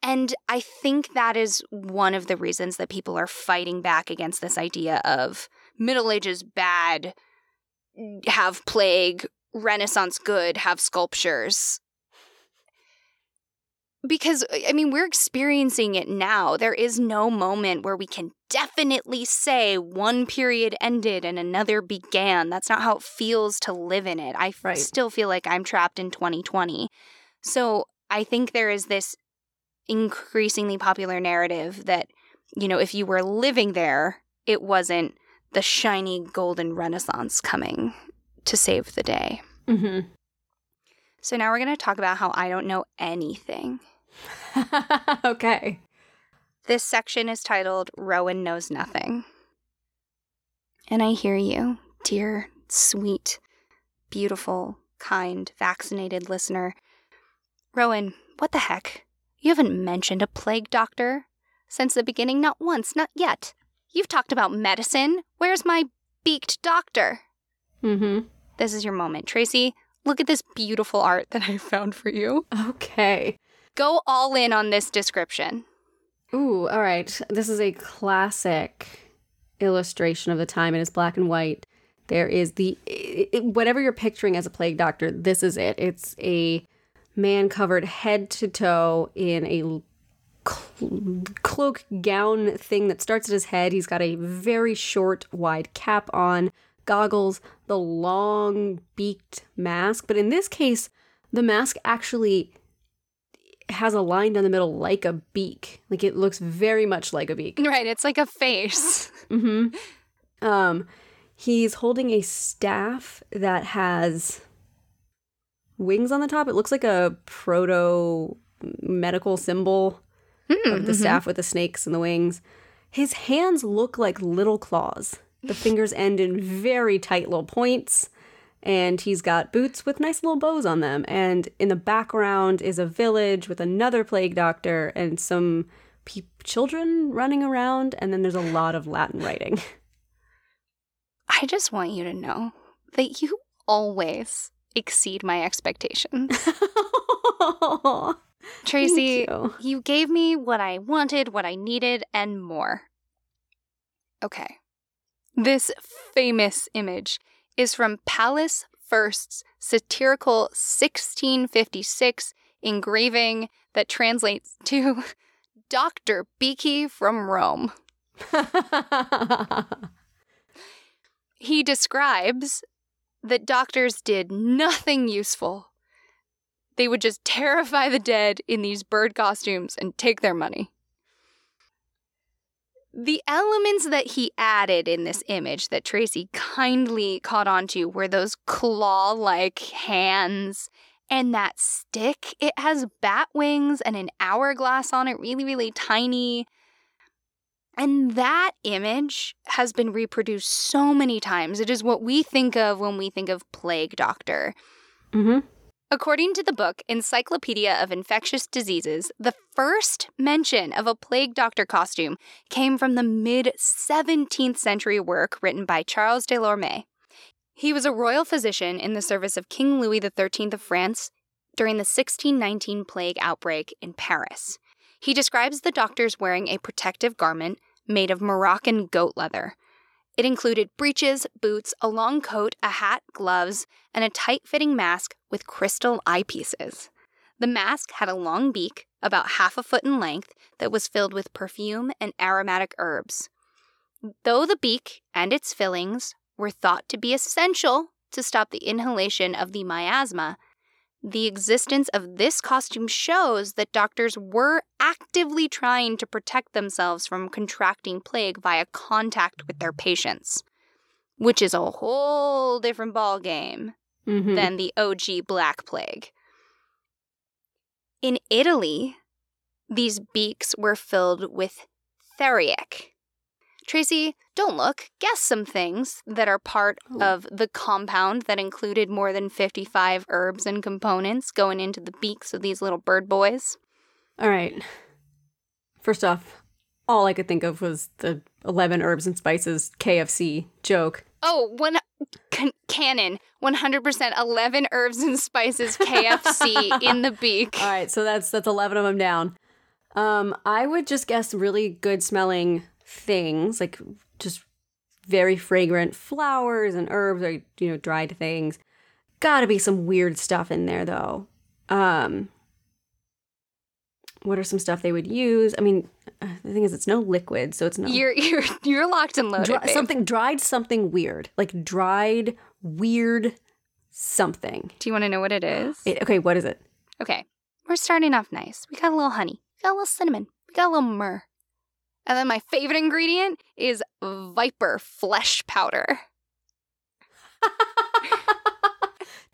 [SPEAKER 2] And I think that is one of the reasons that people are fighting back against this idea of Middle Ages bad, have plague, Renaissance good, have sculptures. Because, I mean, we're experiencing it now. There is no moment where we can definitely say one period ended and another began. That's not how it feels to live in it. I
[SPEAKER 1] Right.
[SPEAKER 2] still feel like I'm trapped in 2020. So I think there is this increasingly popular narrative that, you know, if you were living there, it wasn't the shiny golden renaissance coming to save the day.
[SPEAKER 1] Mm-hmm.
[SPEAKER 2] So now we're going to talk about how I don't know anything. <laughs>
[SPEAKER 1] okay.
[SPEAKER 2] This section is titled Rowan Knows Nothing. And I hear you, dear, sweet, beautiful, kind, vaccinated listener. Rowan, what the heck? You haven't mentioned a plague doctor since the beginning, not once, not yet. You've talked about medicine. Where's my beaked doctor?
[SPEAKER 1] Mm-hmm.
[SPEAKER 2] This is your moment. Tracy, look at this beautiful art that <laughs> I found for you.
[SPEAKER 1] Okay.
[SPEAKER 2] Go all in on this description.
[SPEAKER 1] Ooh, all right. This is a classic illustration of the time. It is black and white. There is the i i whatever you're picturing as a plague doctor. This is it. It's a man covered head to toe in a cl- cloak gown thing that starts at his head. He's got a very short, wide cap on, goggles, the long beaked mask. But in this case, the mask actually has a line down the middle like a beak. Like it looks very much like a beak. <laughs>
[SPEAKER 2] Right, it's like a face. <laughs>
[SPEAKER 1] Mm-hmm. Um, he's holding a staff that has wings on the top. It looks like a proto medical symbol Hmm, of the mm-hmm. staff with the snakes and the wings. His hands look like little claws. The <laughs> fingers end in very tight little points. And he's got boots with nice little bows on them. And in the background is a village with another plague doctor and some pe- children running around. And then there's a lot of Latin writing. <laughs>
[SPEAKER 2] I just want you to know that you always exceed my expectations. <laughs> <laughs> Tracy,
[SPEAKER 1] you.
[SPEAKER 2] you gave me what I wanted, what I needed, and more. Okay. This famous image is from Paulus Fürst's satirical 1656 engraving that translates <laughs> to Dr. Beaky from Rome. <laughs> he describes that doctors did nothing useful. They would just terrify the dead in these bird costumes and take their money. The elements that he added in this image that Tracy kindly caught onto were those claw like hands and that stick. It has bat wings and an hourglass on it, really, really tiny. And that image has been reproduced so many times. It is what we think of when we think of plague doctor.
[SPEAKER 1] Mm-hmm.
[SPEAKER 2] According to the book Encyclopedia of Infectious Diseases, the first mention of a plague doctor costume came from the mid 17th century work written by Charles de Lorme. He was a royal physician in the service of King Louis XIII of France during the 1619 plague outbreak in Paris. He describes the doctors wearing a protective garment made of Moroccan goat leather. It included breeches, boots, a long coat, a hat, gloves, and a tight fitting mask with crystal eyepieces. The mask had a long beak, about half a foot in length, that was filled with perfume and aromatic herbs. Though the beak and its fillings were thought to be essential to stop the inhalation of the miasma, the existence of this costume shows that doctors were actively trying to protect themselves from contracting plague via contact with their patients, which is a whole different ballgame
[SPEAKER 1] Mm-hmm.
[SPEAKER 2] than the OG Black Plague. In Italy, these beaks were filled with theriac. Tracy, don't look. Guess some things that are part
[SPEAKER 1] Ooh.
[SPEAKER 2] of the compound that included more than 55 herbs and components going into the beaks of these little bird boys.
[SPEAKER 1] All right. First off, all I could think of was the 11 herbs and spices KFC joke.
[SPEAKER 2] Oh, one can, canon 100% 11 herbs and spices KFC <laughs> in the beak.
[SPEAKER 1] All right, so that's that's 11 of them down. Um I would just guess really good smelling things, like just very fragrant flowers and herbs or you know dried things. Got to be some weird stuff in there though. Um what are some stuff they would use? I mean, the thing is it's no liquid, so it's no
[SPEAKER 2] You're you're you're locked and loaded. Babe.
[SPEAKER 1] something dried something weird like dried weird something
[SPEAKER 2] Do you want to know what it is?
[SPEAKER 1] It- okay what is it
[SPEAKER 2] Okay, we're starting off nice. We got a little honey, we got a little cinnamon, we got a little myrrh. And then my favorite ingredient is viper flesh powder. <laughs>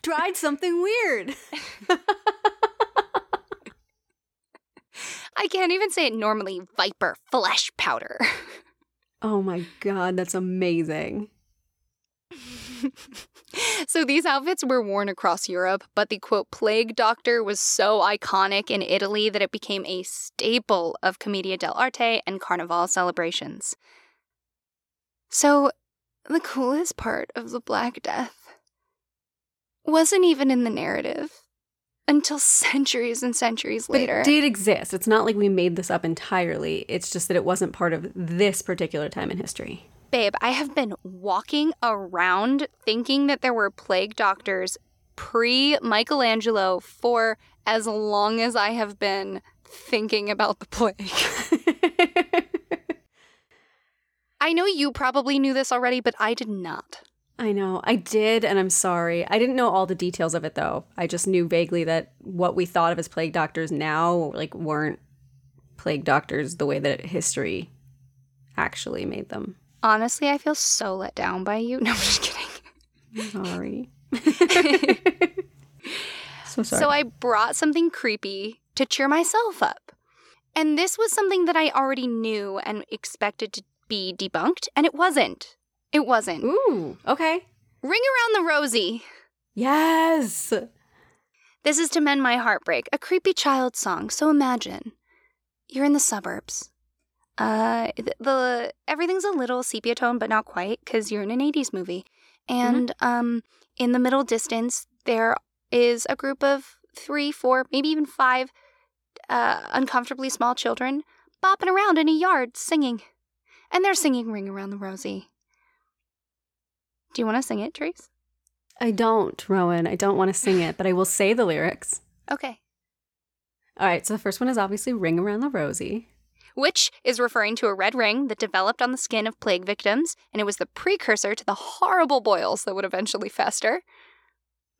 [SPEAKER 1] dried something weird <laughs>
[SPEAKER 2] I can't even say it normally viper flesh powder. <laughs>
[SPEAKER 1] oh my god that's amazing <laughs>
[SPEAKER 2] so these outfits were worn across Europe, but the quote plague doctor was so iconic in Italy that it became a staple of Commedia dell'arte and Carnival celebrations. So the coolest part of the Black Death wasn't even in the narrative until centuries and centuries
[SPEAKER 1] but
[SPEAKER 2] later.
[SPEAKER 1] it did exist it's not like we made this up entirely it's just that it wasn't part of this particular time in history
[SPEAKER 2] Babe, I have been walking around thinking that there were plague doctors pre Michelangelo for as long as I have been thinking about the plague. <laughs> I know you probably knew this already, but I did not.
[SPEAKER 1] I know. I did, and I'm sorry. I didn't know all the details of it though. I just knew vaguely that what we thought of as plague doctors now like weren't plague doctors the way that history actually made them.
[SPEAKER 2] Honestly, I feel so let down by you. <laughs> No, I'm just kidding.
[SPEAKER 1] Sorry. <laughs> so sorry.
[SPEAKER 2] So I brought something creepy to cheer myself up. And this was something that I already knew and expected to be debunked, and it wasn't. It wasn't.
[SPEAKER 1] Ooh, okay.
[SPEAKER 2] Ring around the rosy.
[SPEAKER 1] Yes.
[SPEAKER 2] This is to mend my heartbreak, a creepy child song. So imagine you're in the suburbs. Uh, the, the everything's a little sepia tone, but not quite, because you're in an '80s movie. And um, in the middle distance, there is a group of three, four, maybe even five uh, uncomfortably small children bopping around in a yard singing, and they're singing "Ring Around the Rosie." Do you want to sing it, Trace?
[SPEAKER 1] I don't, Rowan. I don't want to sing it, but I will say the lyrics. <laughs>
[SPEAKER 2] Okay.
[SPEAKER 1] All right, so the first one is obviously Ring Around the Rosie.
[SPEAKER 2] Which is referring to a red ring that developed on the skin of plague victims, and it was the precursor to the horrible boils that would eventually fester.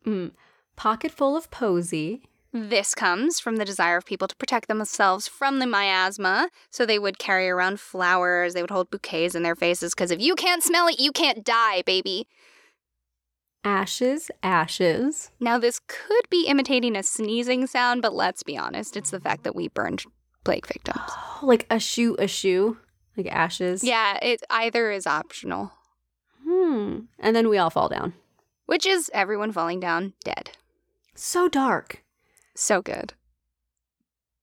[SPEAKER 1] Mm. Pocket Full of Posy.
[SPEAKER 2] This comes from the desire of people to protect themselves from the miasma, so they would carry around flowers, they would hold bouquets in their faces, because if you can't smell it, you can't die, baby.
[SPEAKER 1] Ashes, Ashes.
[SPEAKER 2] Now, this could be imitating a sneezing sound, but let's be honest, it's the fact that we burned plague victims.
[SPEAKER 1] Oh, <gasps> like a shoe, a shoe, like ashes.
[SPEAKER 2] Yeah, it either is optional,
[SPEAKER 1] Hmm. And then we all fall down.
[SPEAKER 2] which is everyone falling down dead.
[SPEAKER 1] So dark.
[SPEAKER 2] So good.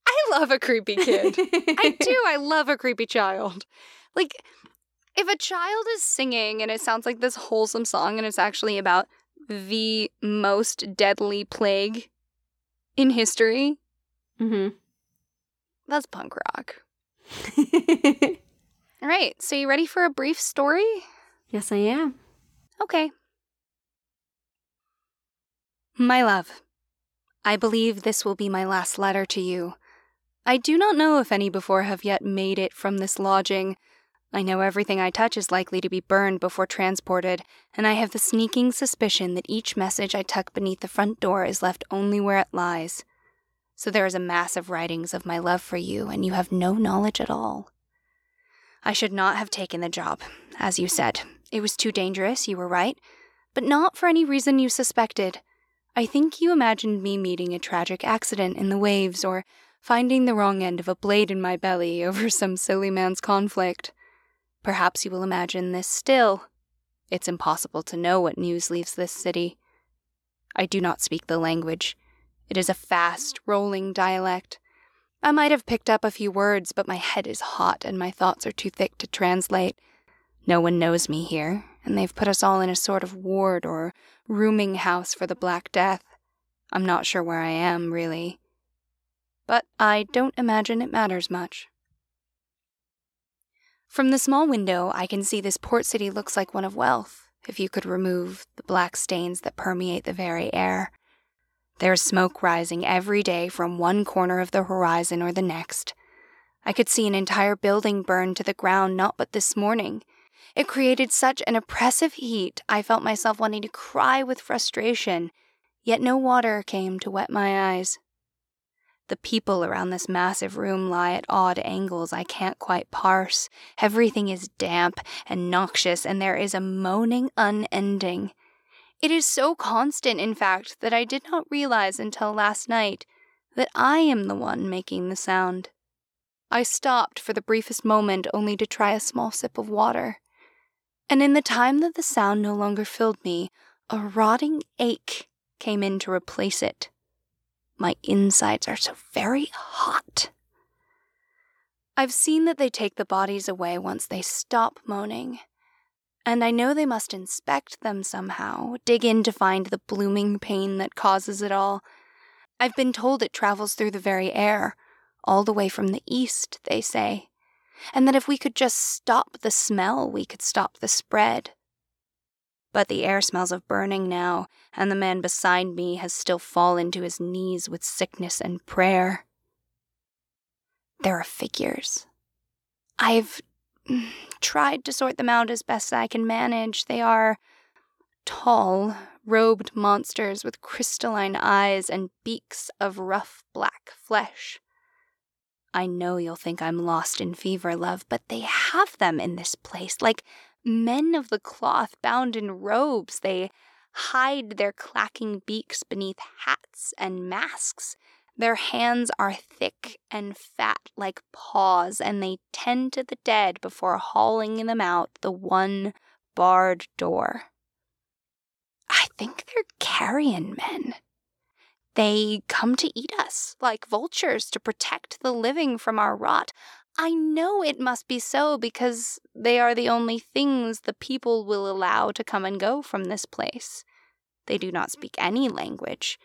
[SPEAKER 2] I love a creepy kid. I <laughs> do. I love a creepy child. Like, if a child is singing and it sounds like this wholesome song and it's actually about the most deadly plague in history,
[SPEAKER 1] Mm-hmm.
[SPEAKER 2] That's punk rock. <laughs> All right, so you ready for a brief story?
[SPEAKER 1] yes, I am.
[SPEAKER 2] Okay. My love, I believe this will be my last letter to you. I do not know if any before have yet made it from this lodging. I know everything I touch is likely to be burned before transported, and I have the sneaking suspicion that each message I tuck beneath the front door is left only where it lies. So there is a mass of writings of my love for you, and you have no knowledge at all. I should not have taken the job, as you said. It was too dangerous, you were right, but not for any reason you suspected. I think you imagined me meeting a tragic accident in the waves or finding the wrong end of a blade in my belly <laughs> over some silly man's conflict. Perhaps you will imagine this still. It's impossible to know what news leaves this city. I do not speak the language. It is a fast, rolling dialect. I might have picked up a few words, but my head is hot and my thoughts are too thick to translate. No one knows me here, and they've put us all in a sort of ward or rooming house for the Black Death. I'm not sure where I am, really. But I don't imagine it matters much. From the small window, I can see this port city looks like one of wealth, if you could remove the black stains that permeate the very air. There's smoke rising every day from one corner of the horizon or the next. I could see an entire building burn to the ground not but this morning. It created such an oppressive heat, I felt myself wanting to cry with frustration, yet no water came to wet my eyes. The people around this massive room lie at odd angles I can't quite parse. Everything is damp and noxious, and there is a moaning unending. It is so constant, in fact, that I did not realize until last night that I am the one making the sound. I stopped for the briefest moment only to try a small sip of water. And in the time that the sound no longer filled me, a rotting ache came in to replace it. My insides are so very hot. I've seen that they take the bodies away once they stop moaning. And I know they must inspect them somehow, dig in to find the blooming pain that causes it all. I've been told it travels through the very air, all the way from the east, they say, and that if we could just stop the smell, we could stop the spread. But the air smells of burning now, and the man beside me has still fallen to his knees with sickness and prayer. There are figures. I've <sighs> tried to sort them out as best I can manage. They are tall, robed monsters with crystalline eyes and beaks of rough black flesh. I know you'll think I'm lost in fever, love, but they have them in this place, like men of the cloth bound in robes. They hide their clacking beaks beneath hats and masks. Their hands are thick and fat like paws, and they tend to the dead before hauling them out the one barred door. I think they're carrion men. They come to eat us like vultures to protect the living from our rot. I know it must be so because they are the only things the people will allow to come and go from this place. They do not speak any language,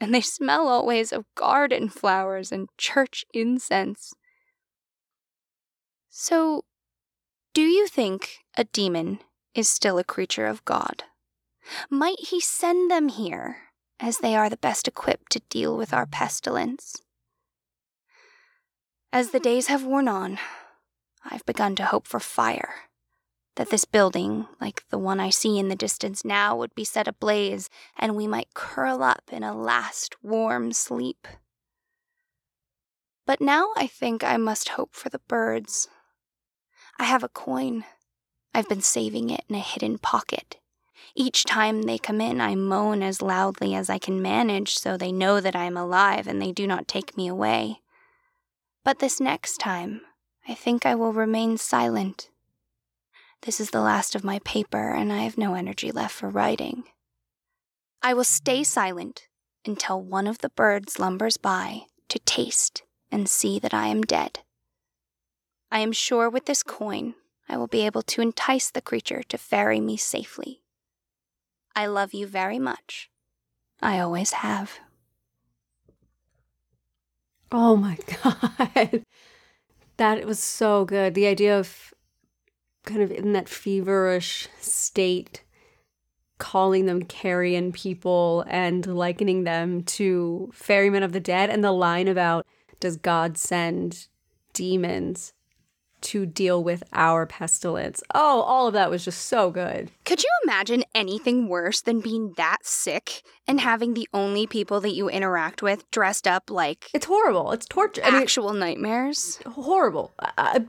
[SPEAKER 2] and they smell always of garden flowers and church incense. So, do you think a demon is still a creature of God? Might he send them here, as they are the best equipped to deal with our pestilence? As the days have worn on, I've begun to hope for fire. That this building, like the one I see in the distance now, would be set ablaze and we might curl up in a last warm sleep. But now I think I must hope for the birds. I have a coin. I've been saving it in a hidden pocket. Each time they come in, I moan as loudly as I can manage so they know that I am alive and they do not take me away. But this next time, I think I will remain silent. This is the last of my paper, and I have no energy left for writing. I will stay silent until one of the birds lumbers by to taste and see that I am dead. I am sure with this coin I will be able to entice the creature to ferry me safely. I love you very much. I always have.
[SPEAKER 1] Oh my <laughs> God. That was so good. The idea of kind of in that feverish state, calling them carrion people and likening them to ferrymen of the dead, and the line about does God send demons to deal with our pestilence. Oh, all of that was just so good.
[SPEAKER 2] Could you imagine anything worse than being that sick and having the only people that you interact with dressed up like
[SPEAKER 1] It's horrible. It's torture. I mean,
[SPEAKER 2] actual nightmares?
[SPEAKER 1] horrible. Uh,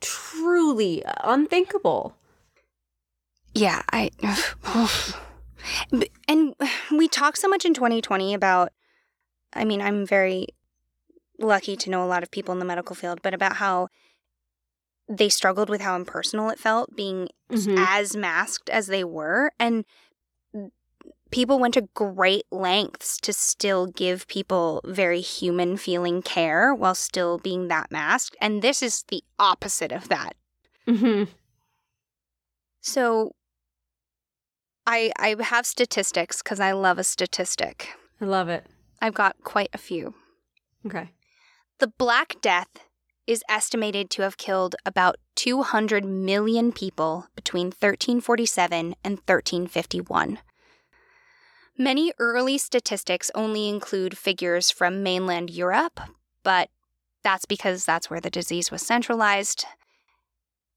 [SPEAKER 1] truly unthinkable.
[SPEAKER 2] Yeah, I. <sighs> and we talk so much in 2020 about. I mean, I'm very lucky to know a lot of people in the medical field, but about how they struggled with how impersonal it felt being
[SPEAKER 1] Mhm.
[SPEAKER 2] as masked as they were. And people went to great lengths to still give people very human feeling care while still being that masked. And this is the opposite of that.
[SPEAKER 1] Mm-hmm.
[SPEAKER 2] So I I have statistics because I love a statistic.
[SPEAKER 1] I love it.
[SPEAKER 2] I've got quite a few.
[SPEAKER 1] Okay.
[SPEAKER 2] The Black Death is estimated to have killed about 200 million people between 1347 and 1351. Many early statistics only include figures from mainland Europe, but that's because that's where the disease was centralized.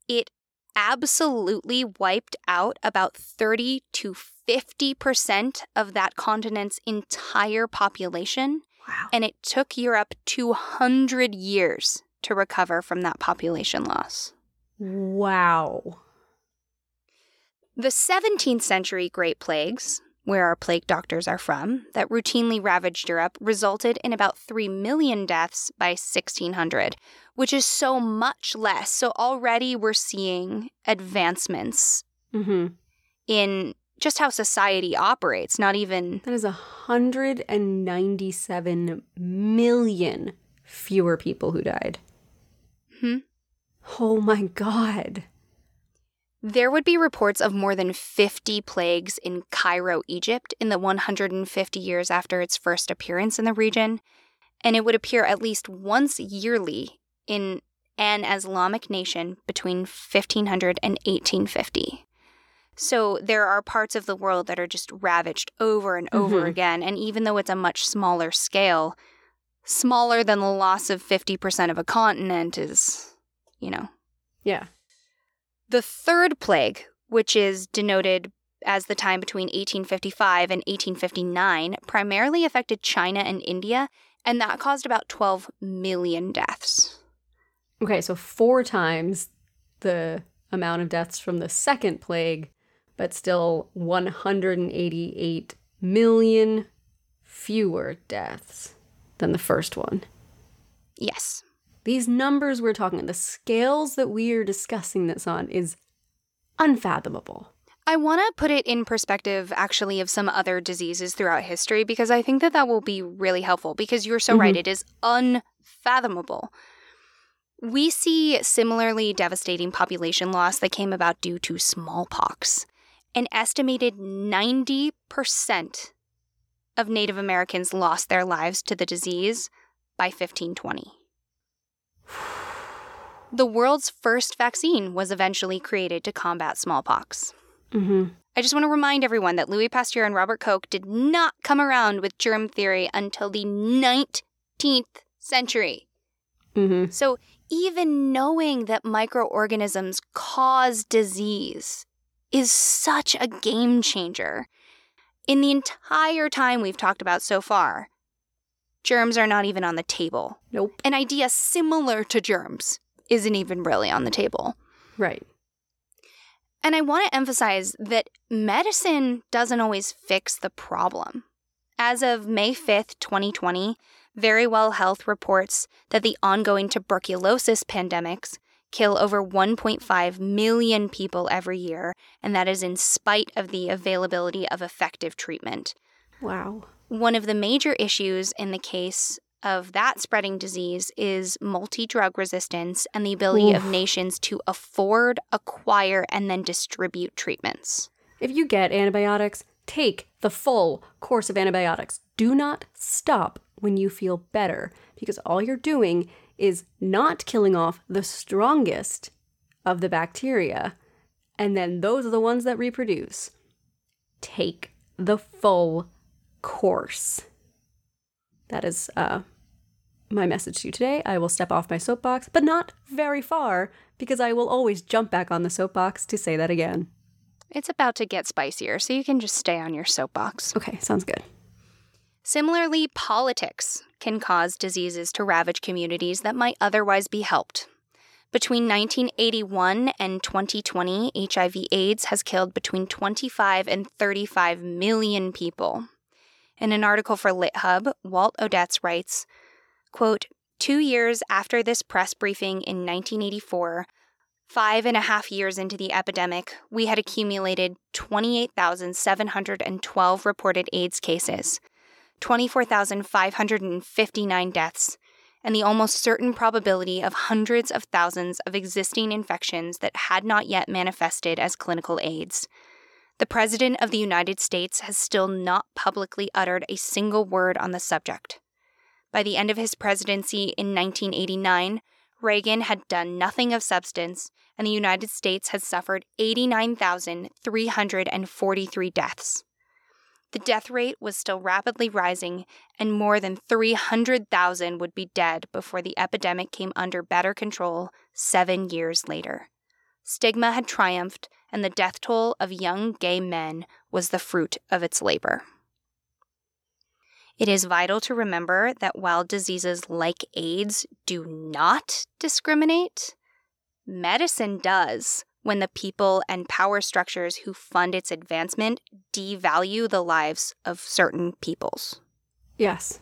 [SPEAKER 2] It absolutely wiped out about 30 to 50% of that continent's entire population
[SPEAKER 1] Wow.
[SPEAKER 2] and it took Europe 200 years to recover from that population loss.
[SPEAKER 1] Wow.
[SPEAKER 2] The 17th century Great Plagues, where our plague doctors are from, that routinely ravaged Europe resulted in about 3 million deaths by 1600, which is so much less. So already we're seeing advancements
[SPEAKER 1] Mm-hmm.
[SPEAKER 2] in just how society operates, not even
[SPEAKER 1] That is 197 million fewer people who died.
[SPEAKER 2] Hmm.
[SPEAKER 1] Oh my God.
[SPEAKER 2] There would be reports of more than 50 plagues in Cairo, Egypt, in the 150 years after its first appearance in the region, and it would appear at least once yearly in an Islamic nation between 1500 and 1850. So there are parts of the world that are just ravaged over and over
[SPEAKER 1] Mhm.
[SPEAKER 2] again, and even though it's a much smaller scale, smaller than the loss of 50% of a continent is, you know,
[SPEAKER 1] Yeah.
[SPEAKER 2] The third plague, which is denoted as the time between 1855 and 1859, primarily affected China and India, and that caused about 12 million deaths.
[SPEAKER 1] Okay, so four times the amount of deaths from the second plague, but still 188 million fewer deaths than the first one.
[SPEAKER 2] Yes.
[SPEAKER 1] These numbers we're talking, the scales that we are discussing this on is unfathomable.
[SPEAKER 2] I want to put it in perspective, actually, of some other diseases throughout history because I think that that will be really helpful because you're so right. Mm-hmm. It is unfathomable. We see similarly devastating population loss that came about due to smallpox. An estimated 90% of Native Americans lost their lives to the disease by 1520. The world's first vaccine was eventually created to combat smallpox.
[SPEAKER 1] Mm-hmm.
[SPEAKER 2] I just want to remind everyone that Louis Pasteur and Robert Koch did not come around with germ theory until the 19th century.
[SPEAKER 1] Mm-hmm.
[SPEAKER 2] So, even knowing that microorganisms cause disease is such a game changer. In the entire time we've talked about so far, germs are not even on the table.
[SPEAKER 1] Nope.
[SPEAKER 2] An idea similar to germs isn't even really on the table.
[SPEAKER 1] Right.
[SPEAKER 2] And I want to emphasize that medicine doesn't always fix the problem. As of May 5th, 2020, Verywell Health reports that the ongoing tuberculosis pandemics kill over 1.5 million people every year, and that is in spite of the availability of effective treatment.
[SPEAKER 1] Wow.
[SPEAKER 2] One of the major issues in the case of that spreading disease is multi drug resistance and the ability of nations to afford, acquire, and then distribute treatments.
[SPEAKER 1] If you get antibiotics, take the full course of antibiotics. Do not stop when you feel better because all you're doing is not killing off the strongest of the bacteria. And then those are the ones that reproduce. Take the full course. That is uh, my message to you today. I will step off my soapbox, but not very far because I will always jump back on the soapbox to say that again.
[SPEAKER 2] It's about to get spicier, so you can just stay on your soapbox.
[SPEAKER 1] Okay, sounds good.
[SPEAKER 2] Similarly, politics can cause diseases to ravage communities that might otherwise be helped. Between 1981 and 2020, HIV AIDS has killed between 25 and 35 million people. In an article for LitHub, Walt Odets writes, quote, Two years after this press briefing in 1984, five and a half years into the epidemic, we had accumulated 28,712 reported AIDS cases, 24,559 deaths, and the almost certain probability of hundreds of thousands of existing infections that had not yet manifested as clinical AIDS. The President of the United States has still not publicly uttered a single word on the subject. By the end of his presidency in 1989, Reagan had done nothing of substance, and the United States had suffered 89,343 deaths. The death rate was still rapidly rising, and more than 300,000 would be dead before the epidemic came under better control seven years later. Stigma had triumphed, and the death toll of young gay men was the fruit of its labor. It is vital to remember that while diseases like AIDS do not discriminate, medicine does when the people and power structures who fund its advancement devalue the lives of certain peoples.
[SPEAKER 1] Yes.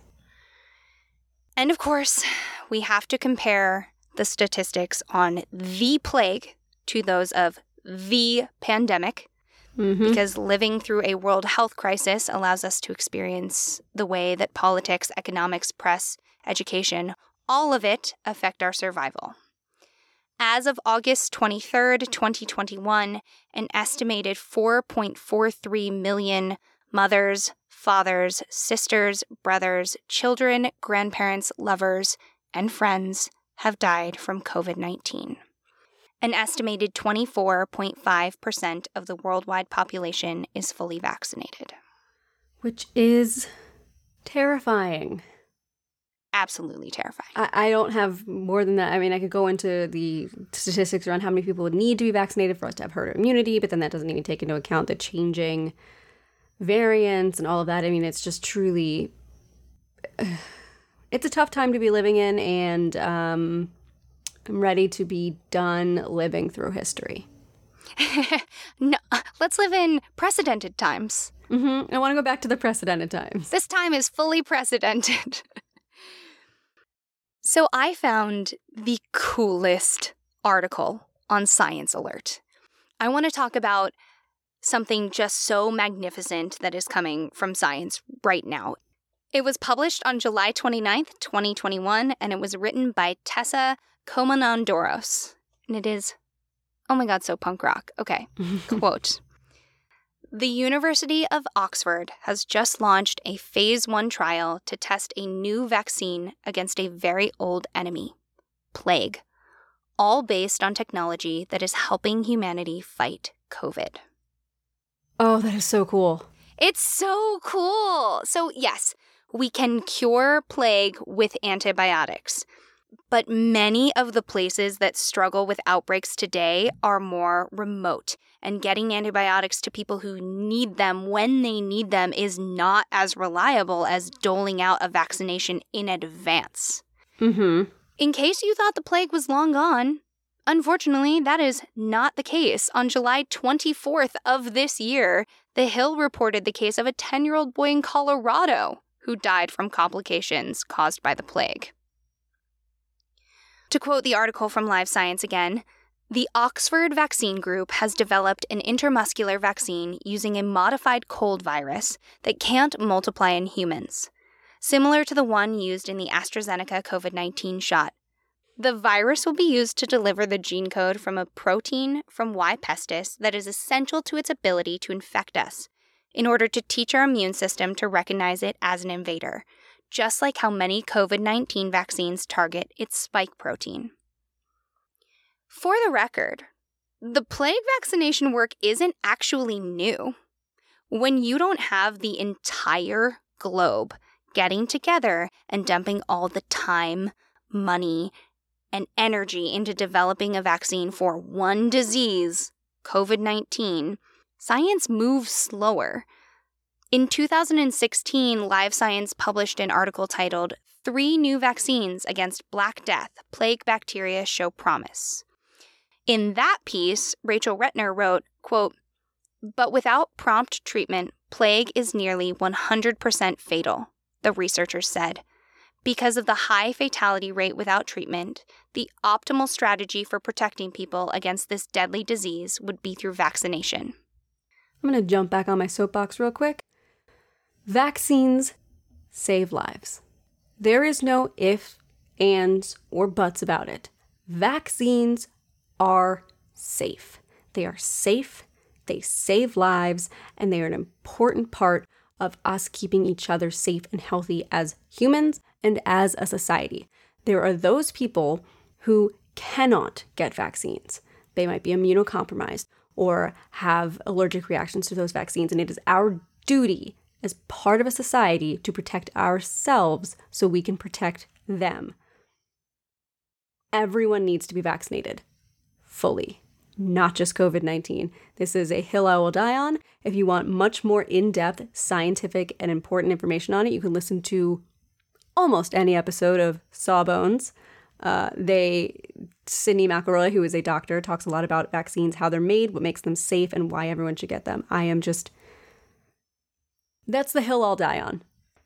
[SPEAKER 2] And of course, we have to compare the statistics on the plague to those of the pandemic
[SPEAKER 1] Mm-hmm.
[SPEAKER 2] because living through a world health crisis allows us to experience the way that politics, economics, press, education, all of it affect our survival. As of August 23rd, 2021, an estimated 4.43 million mothers, fathers, sisters, brothers, children, grandparents, lovers, and friends have died from COVID 19. An estimated 24.5% of the worldwide population is fully vaccinated.
[SPEAKER 1] Which is terrifying.
[SPEAKER 2] Absolutely terrifying.
[SPEAKER 1] I, I don't have more than that. I mean, I could go into the statistics around how many people would need to be vaccinated for us to have herd immunity, but then that doesn't even take into account the changing variants and all of that. I mean, it's just truly. <sighs> It's a tough time to be living in, and um, I'm ready to be done living through history. <laughs>
[SPEAKER 2] no, let's live in precedented times.
[SPEAKER 1] hmm I want to go back to the precedented times.
[SPEAKER 2] This time is fully precedented. <laughs> so I found the coolest article on Science Alert. I want to talk about something just so magnificent that is coming from science right now. It was published on July 29th, 2021, and it was written by Tessa Koumoundouros. And it is, oh my god, so punk rock. Okay. <laughs> Quote The University of Oxford has just launched a phase one trial to test a new vaccine against a very old enemy plague, all based on technology that is helping humanity fight COVID.
[SPEAKER 1] Oh, that is so cool.
[SPEAKER 2] It's so cool. So, yes, we can cure plague with antibiotics. But many of the places that struggle with outbreaks today are more remote, and getting antibiotics to people who need them when they need them is not as reliable as doling out a vaccination in advance.
[SPEAKER 1] Mm-hmm.
[SPEAKER 2] In case you thought the plague was long gone, unfortunately, that is not the case. On July 24th of this year, The Hill reported the case of a 10 year old boy in Colorado who died from complications caused by the plague. To quote the article from Live Science again, the Oxford Vaccine Group has developed an intermuscular vaccine using a modified cold virus that can't multiply in humans, similar to the one used in the AstraZeneca COVID 19 shot. The virus will be used to deliver the gene code from a protein from Y. pestis that is essential to its ability to infect us, in order to teach our immune system to recognize it as an invader, just like how many COVID 19 vaccines target its spike protein. For the record, the plague vaccination work isn't actually new. When you don't have the entire globe getting together and dumping all the time, money, and energy into developing a vaccine for one disease, COVID 19, science moves slower. In 2016, Live Science published an article titled Three New Vaccines Against Black Death Plague Bacteria Show Promise. In that piece, Rachel Rettner wrote, quote, But without prompt treatment, plague is nearly 100% fatal, the researchers said. Because of the high fatality rate without treatment, the optimal strategy for protecting people against this deadly disease would be through vaccination.
[SPEAKER 1] I'm going to jump back on my soapbox real quick. Vaccines save lives. There is no if, ands, or buts about it. Vaccines are safe. They are safe, they save lives, and they are an important part of us keeping each other safe and healthy as humans and as a society. There are those people who cannot get vaccines. They might be immunocompromised or have allergic reactions to those vaccines, and it is our duty as part of a society to protect ourselves so we can protect them. Everyone needs to be vaccinated fully, not just COVID 19. This is a hill I will die on. If you want much more in depth, scientific, and important information on it, you can listen to almost any episode of Sawbones. Uh, they Sydnee McElroy, who is a doctor, talks a lot about vaccines, how they're made, what makes them safe, and why everyone should get them. I am just that's the hill I'll die on.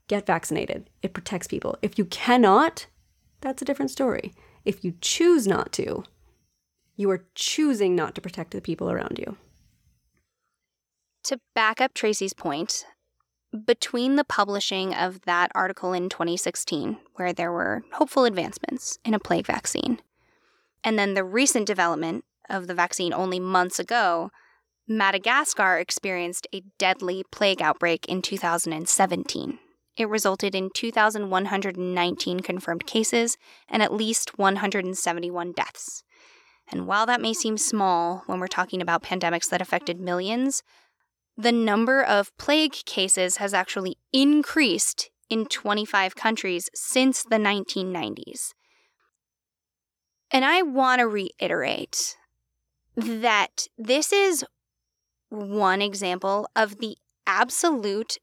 [SPEAKER 1] Get vaccinated. It protects people. If you cannot, that's a different story. If you choose not to, you are choosing not to protect the people around you.
[SPEAKER 2] To back up Tracy's point, between the publishing of that article in 2016, where there were hopeful advancements in a plague vaccine, and then the recent development of the vaccine only months ago, Madagascar experienced a deadly plague outbreak in 2017. It resulted in 2,119 confirmed cases and at least 171 deaths. And while that may seem small when we're talking about pandemics that affected millions, the number of plague cases has actually increased in 25 countries since the 1990s. And I want to reiterate that this is one example of the absolute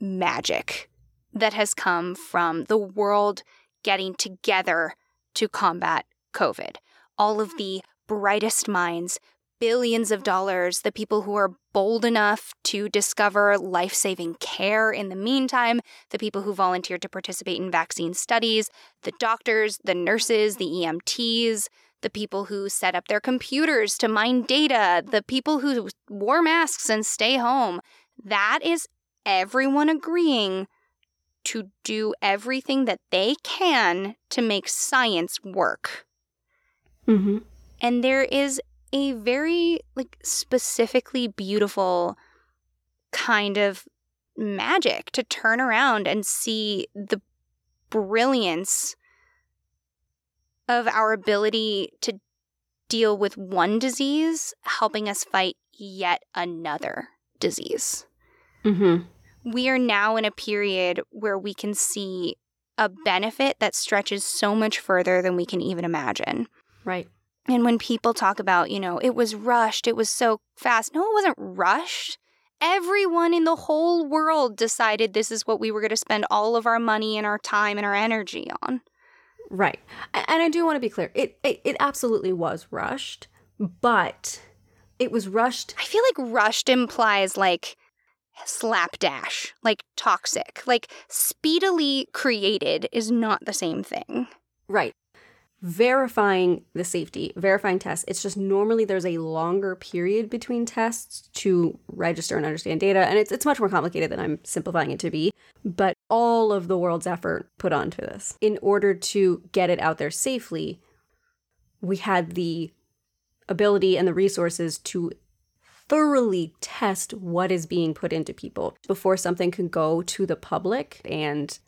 [SPEAKER 2] magic that has come from the world getting together to combat COVID. All of the brightest minds, billions of dollars, the people who are bold enough to discover life saving care in the meantime, the people who volunteered to participate in vaccine studies, the doctors, the nurses, the EMTs, the people who set up their computers to mine data, the people who wore masks and stay home. That is everyone agreeing to do everything that they can to make science work.
[SPEAKER 1] Mm-hmm.
[SPEAKER 2] And there is a very like specifically beautiful kind of magic to turn around and see the brilliance of our ability to deal with one disease helping us fight yet another disease.
[SPEAKER 1] Mm-hmm.
[SPEAKER 2] We are now in a period where we can see a benefit that stretches so much further than we can even imagine.
[SPEAKER 1] Right.
[SPEAKER 2] And when people talk about, you know, it was rushed, it was so fast. No, it wasn't rushed. Everyone in the whole world decided this is what we were going to spend all of our money and our time and our energy on.
[SPEAKER 1] Right. And I do want to be clear. It, it it absolutely was rushed, but it was rushed.
[SPEAKER 2] I feel like rushed implies like slapdash, like toxic. Like speedily created is not the same thing.
[SPEAKER 1] Right. Verifying the safety, verifying tests. It's just normally there's a longer period between tests to register and understand data. And it's, it's much more complicated than I'm simplifying it to be. But all of the world's effort put onto this in order to get it out there safely, we had the ability and the resources to thoroughly test what is being put into people before something can go to the public and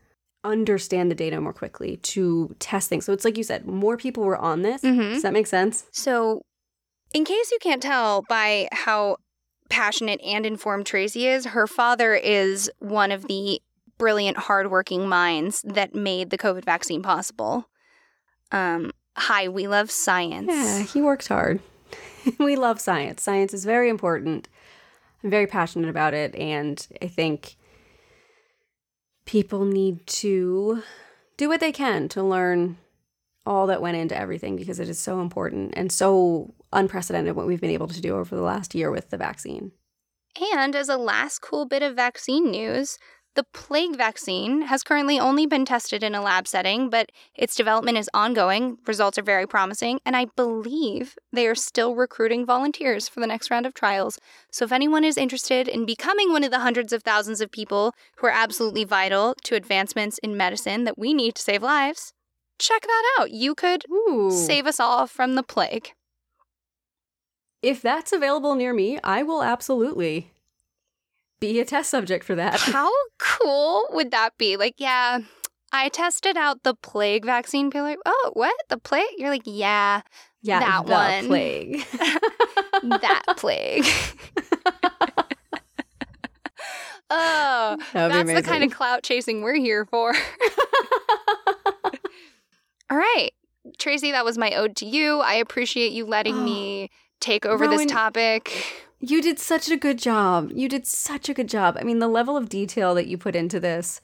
[SPEAKER 1] understand the data more quickly to test things. So it's like you said, more people were on this.
[SPEAKER 2] Mhm.
[SPEAKER 1] Does that make sense?
[SPEAKER 2] So, in case you can't tell by how passionate and informed Tracy is, her father is one of the brilliant, hardworking minds that made the COVID vaccine possible. Um, hi, we love science.
[SPEAKER 1] Yeah, he worked hard. <laughs> we love science. Science is very important. I'm very passionate about it. And I think people need to do what they can to learn all that went into everything because it is so important and so unprecedented what we've been able to do over the last year with the vaccine.
[SPEAKER 2] And as a last cool bit of vaccine news, the plague vaccine has currently only been tested in a lab setting, but its development is ongoing. Results are very promising, and I believe they are still recruiting volunteers for the next round of trials. So if anyone is interested in becoming one of the hundreds of thousands of people who are absolutely vital to advancements in medicine that we need to save lives, check that out. You could
[SPEAKER 1] Ooh.
[SPEAKER 2] save us all from the plague.
[SPEAKER 1] if that's available near me, I will absolutely be a test subject for that. <laughs>
[SPEAKER 2] How cool would that be? Like, yeah, I tested out the plague vaccine. People are like, oh, what? The plague? You're like, yeah,
[SPEAKER 1] yeah,
[SPEAKER 2] that one.
[SPEAKER 1] plague. <laughs> <laughs>
[SPEAKER 2] that plague. oh,
[SPEAKER 1] That
[SPEAKER 2] that's the kind of clout chasing we're here for. All right. Tracy, that was my ode to you. I appreciate you letting
[SPEAKER 1] Oh.
[SPEAKER 2] me take over this topic.
[SPEAKER 1] You did such a good job. You did such a good job. I mean, the level of detail that you put into this,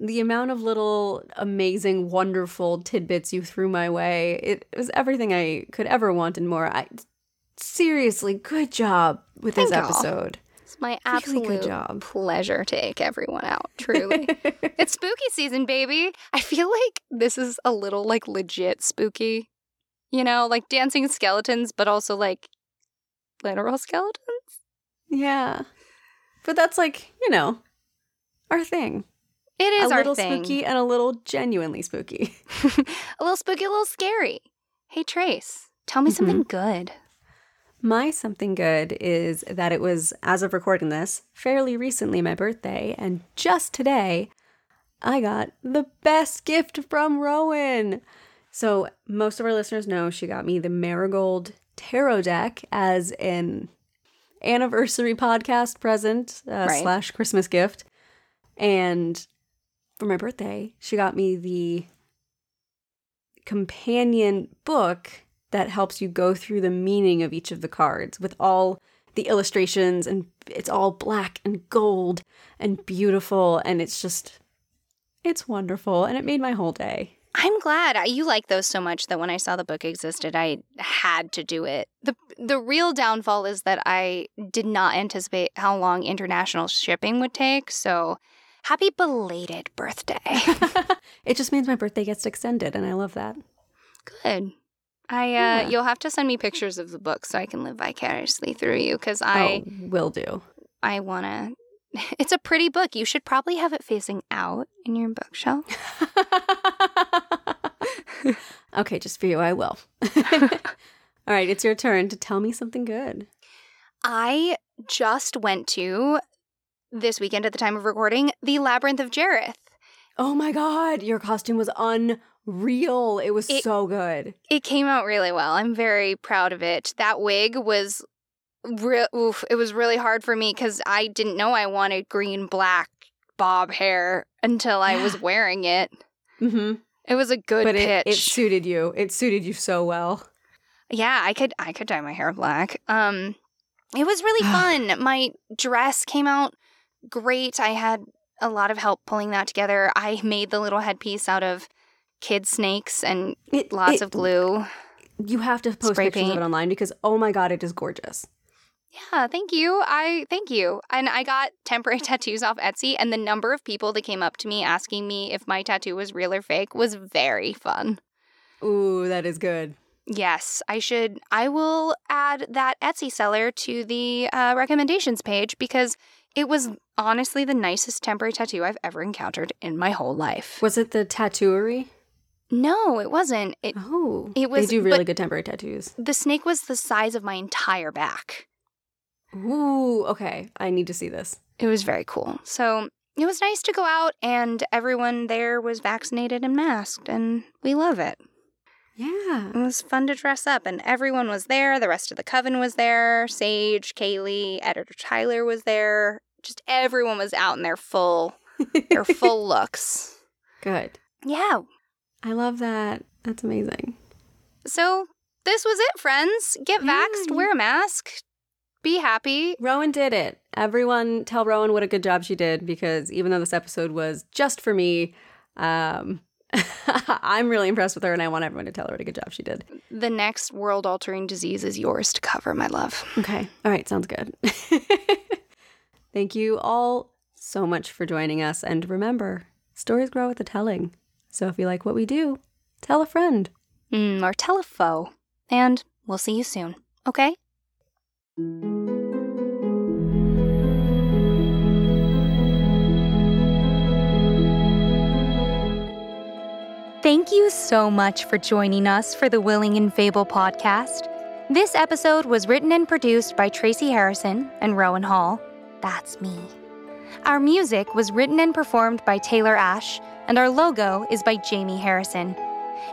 [SPEAKER 1] the amount of little amazing, wonderful tidbits you threw my way, it was everything I could ever want and more. I seriously, good job with this
[SPEAKER 2] Thank y'all.
[SPEAKER 1] episode.
[SPEAKER 2] It's my
[SPEAKER 1] Really
[SPEAKER 2] absolute
[SPEAKER 1] good job.
[SPEAKER 2] pleasure to take everyone out, <laughs> truly. It's spooky season, baby. I feel like this is a little like legit spooky. You know, like dancing skeletons, but also like literal skeletons.
[SPEAKER 1] yeah. But that's like, you know, our thing.
[SPEAKER 2] It is
[SPEAKER 1] a
[SPEAKER 2] our
[SPEAKER 1] little
[SPEAKER 2] thing.
[SPEAKER 1] spooky and a little genuinely spooky. <laughs>
[SPEAKER 2] a little spooky, a little scary. Hey, Trace, tell me mm-hmm. something good.
[SPEAKER 1] My something good is that it was, as of recording this, fairly recently my birthday, and just today, I got the best gift from Rowan. So, most of our listeners know she got me the Marigold Tarot deck as an anniversary podcast present uh,
[SPEAKER 2] Right.
[SPEAKER 1] slash Christmas gift. And for my birthday, she got me the companion book that helps you go through the meaning of each of the cards with all the illustrations and it's all black and gold and beautiful and it's just it's wonderful and it made my whole day.
[SPEAKER 2] I'm glad you like those so much that when I saw the book existed, I had to do it. the The real downfall is that I did not anticipate how long international shipping would take. So, happy belated birthday! <laughs>
[SPEAKER 1] it just means my birthday gets extended and I love that.
[SPEAKER 2] Good. I uh,
[SPEAKER 1] Yeah.
[SPEAKER 2] you'll have to send me pictures of the book so I can live vicariously through you because I
[SPEAKER 1] oh, will do.
[SPEAKER 2] I want to. It's a pretty book. You should probably have it facing out in your bookshelf. <laughs>
[SPEAKER 1] okay, just for you, I will. <laughs> All right, it's your turn to tell me something good.
[SPEAKER 2] I just went to this weekend at the time of recording the Labyrinth of Jareth.
[SPEAKER 1] Oh my god, your costume was unreal. It was
[SPEAKER 2] It-
[SPEAKER 1] so good.
[SPEAKER 2] It came out really well. I'm very proud of it. That wig was Re- oof, it was really hard for me because I didn't know I wanted green black bob hair until I was <gasps> wearing it.
[SPEAKER 1] Mm-hmm.
[SPEAKER 2] It was a good
[SPEAKER 1] But
[SPEAKER 2] pitch.
[SPEAKER 1] it, it suited you. It suited you so well.
[SPEAKER 2] yeah, I could I could dye my hair black. Um, it was really <gasps> fun. my dress came out great. I had a lot of help pulling that together. I made the little headpiece out of kid snakes and
[SPEAKER 1] It,
[SPEAKER 2] lots
[SPEAKER 1] it-
[SPEAKER 2] of glue.
[SPEAKER 1] You have to post
[SPEAKER 2] Spray
[SPEAKER 1] pictures of it online because oh my god, it is gorgeous.
[SPEAKER 2] Yeah, thank you. I thank you. And I got temporary <laughs> tattoos off Etsy, and the number of people that came up to me asking me if my tattoo was real or fake was very fun.
[SPEAKER 1] Ooh, that is good.
[SPEAKER 2] Yes, I should. I will add that Etsy seller to the uh, recommendations page because it was honestly the nicest temporary tattoo I've ever encountered in my whole life.
[SPEAKER 1] Was it the tattooery?
[SPEAKER 2] No, it wasn't. It,
[SPEAKER 1] Oh,
[SPEAKER 2] It was-
[SPEAKER 1] They do really good temporary tattoos.
[SPEAKER 2] the snake was the size of my entire back.
[SPEAKER 1] Ooh, okay. I need to see this.
[SPEAKER 2] It was very cool. So it was nice to go out, and everyone there was vaccinated and masked, and we love it.
[SPEAKER 1] Yeah.
[SPEAKER 2] It was fun to dress up, and everyone was there. The rest of the coven was there. Sage, Kaylee, editor Tyler was there. Just everyone was out in their full, their <laughs> full looks.
[SPEAKER 1] Good.
[SPEAKER 2] Yeah.
[SPEAKER 1] I love that. That's amazing.
[SPEAKER 2] So this was it, friends. Get
[SPEAKER 1] Yeah,
[SPEAKER 2] vaxxed, wear a mask, be happy.
[SPEAKER 1] Rowan did it. Everyone tell Rowan what a good job she did because even though this episode was just for me, um, <laughs> I'm really impressed with her and I want everyone to tell her what a good job she did.
[SPEAKER 2] The next world-altering disease is yours to cover, my love.
[SPEAKER 1] Okay. All right. Sounds good. <laughs> Thank you all so much for joining us. And remember, stories grow with the telling. So if you like what we do, tell a friend.
[SPEAKER 2] Mm, or tell a foe. And we'll see you soon. Okay? Thank you so much for joining us for the Willing and Fable podcast. This episode was written and produced by Tracy Harrison and Rowan Hall. That's me. Our music was written and performed by Taylor Ash, and our logo is by Jamie Harrison.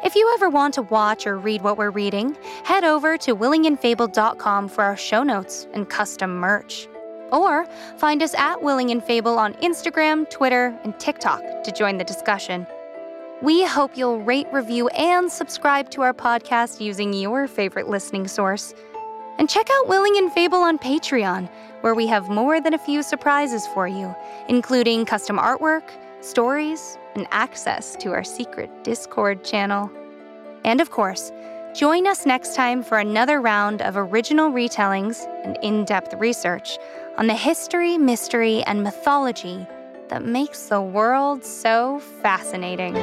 [SPEAKER 2] If you ever want to watch or read what we're reading, head over to willingandfable.com for our show notes and custom merch. Or find us at Willing and Fable on Instagram, Twitter, and TikTok to join the discussion. We hope you'll rate, review, and subscribe to our podcast using your favorite listening source. And check out Willing and Fable on Patreon, where we have more than a few surprises for you, including custom artwork, stories, and access to our secret Discord channel. And of course, join us next time for another round of original retellings and in depth research on the history, mystery, and mythology that makes the world so fascinating.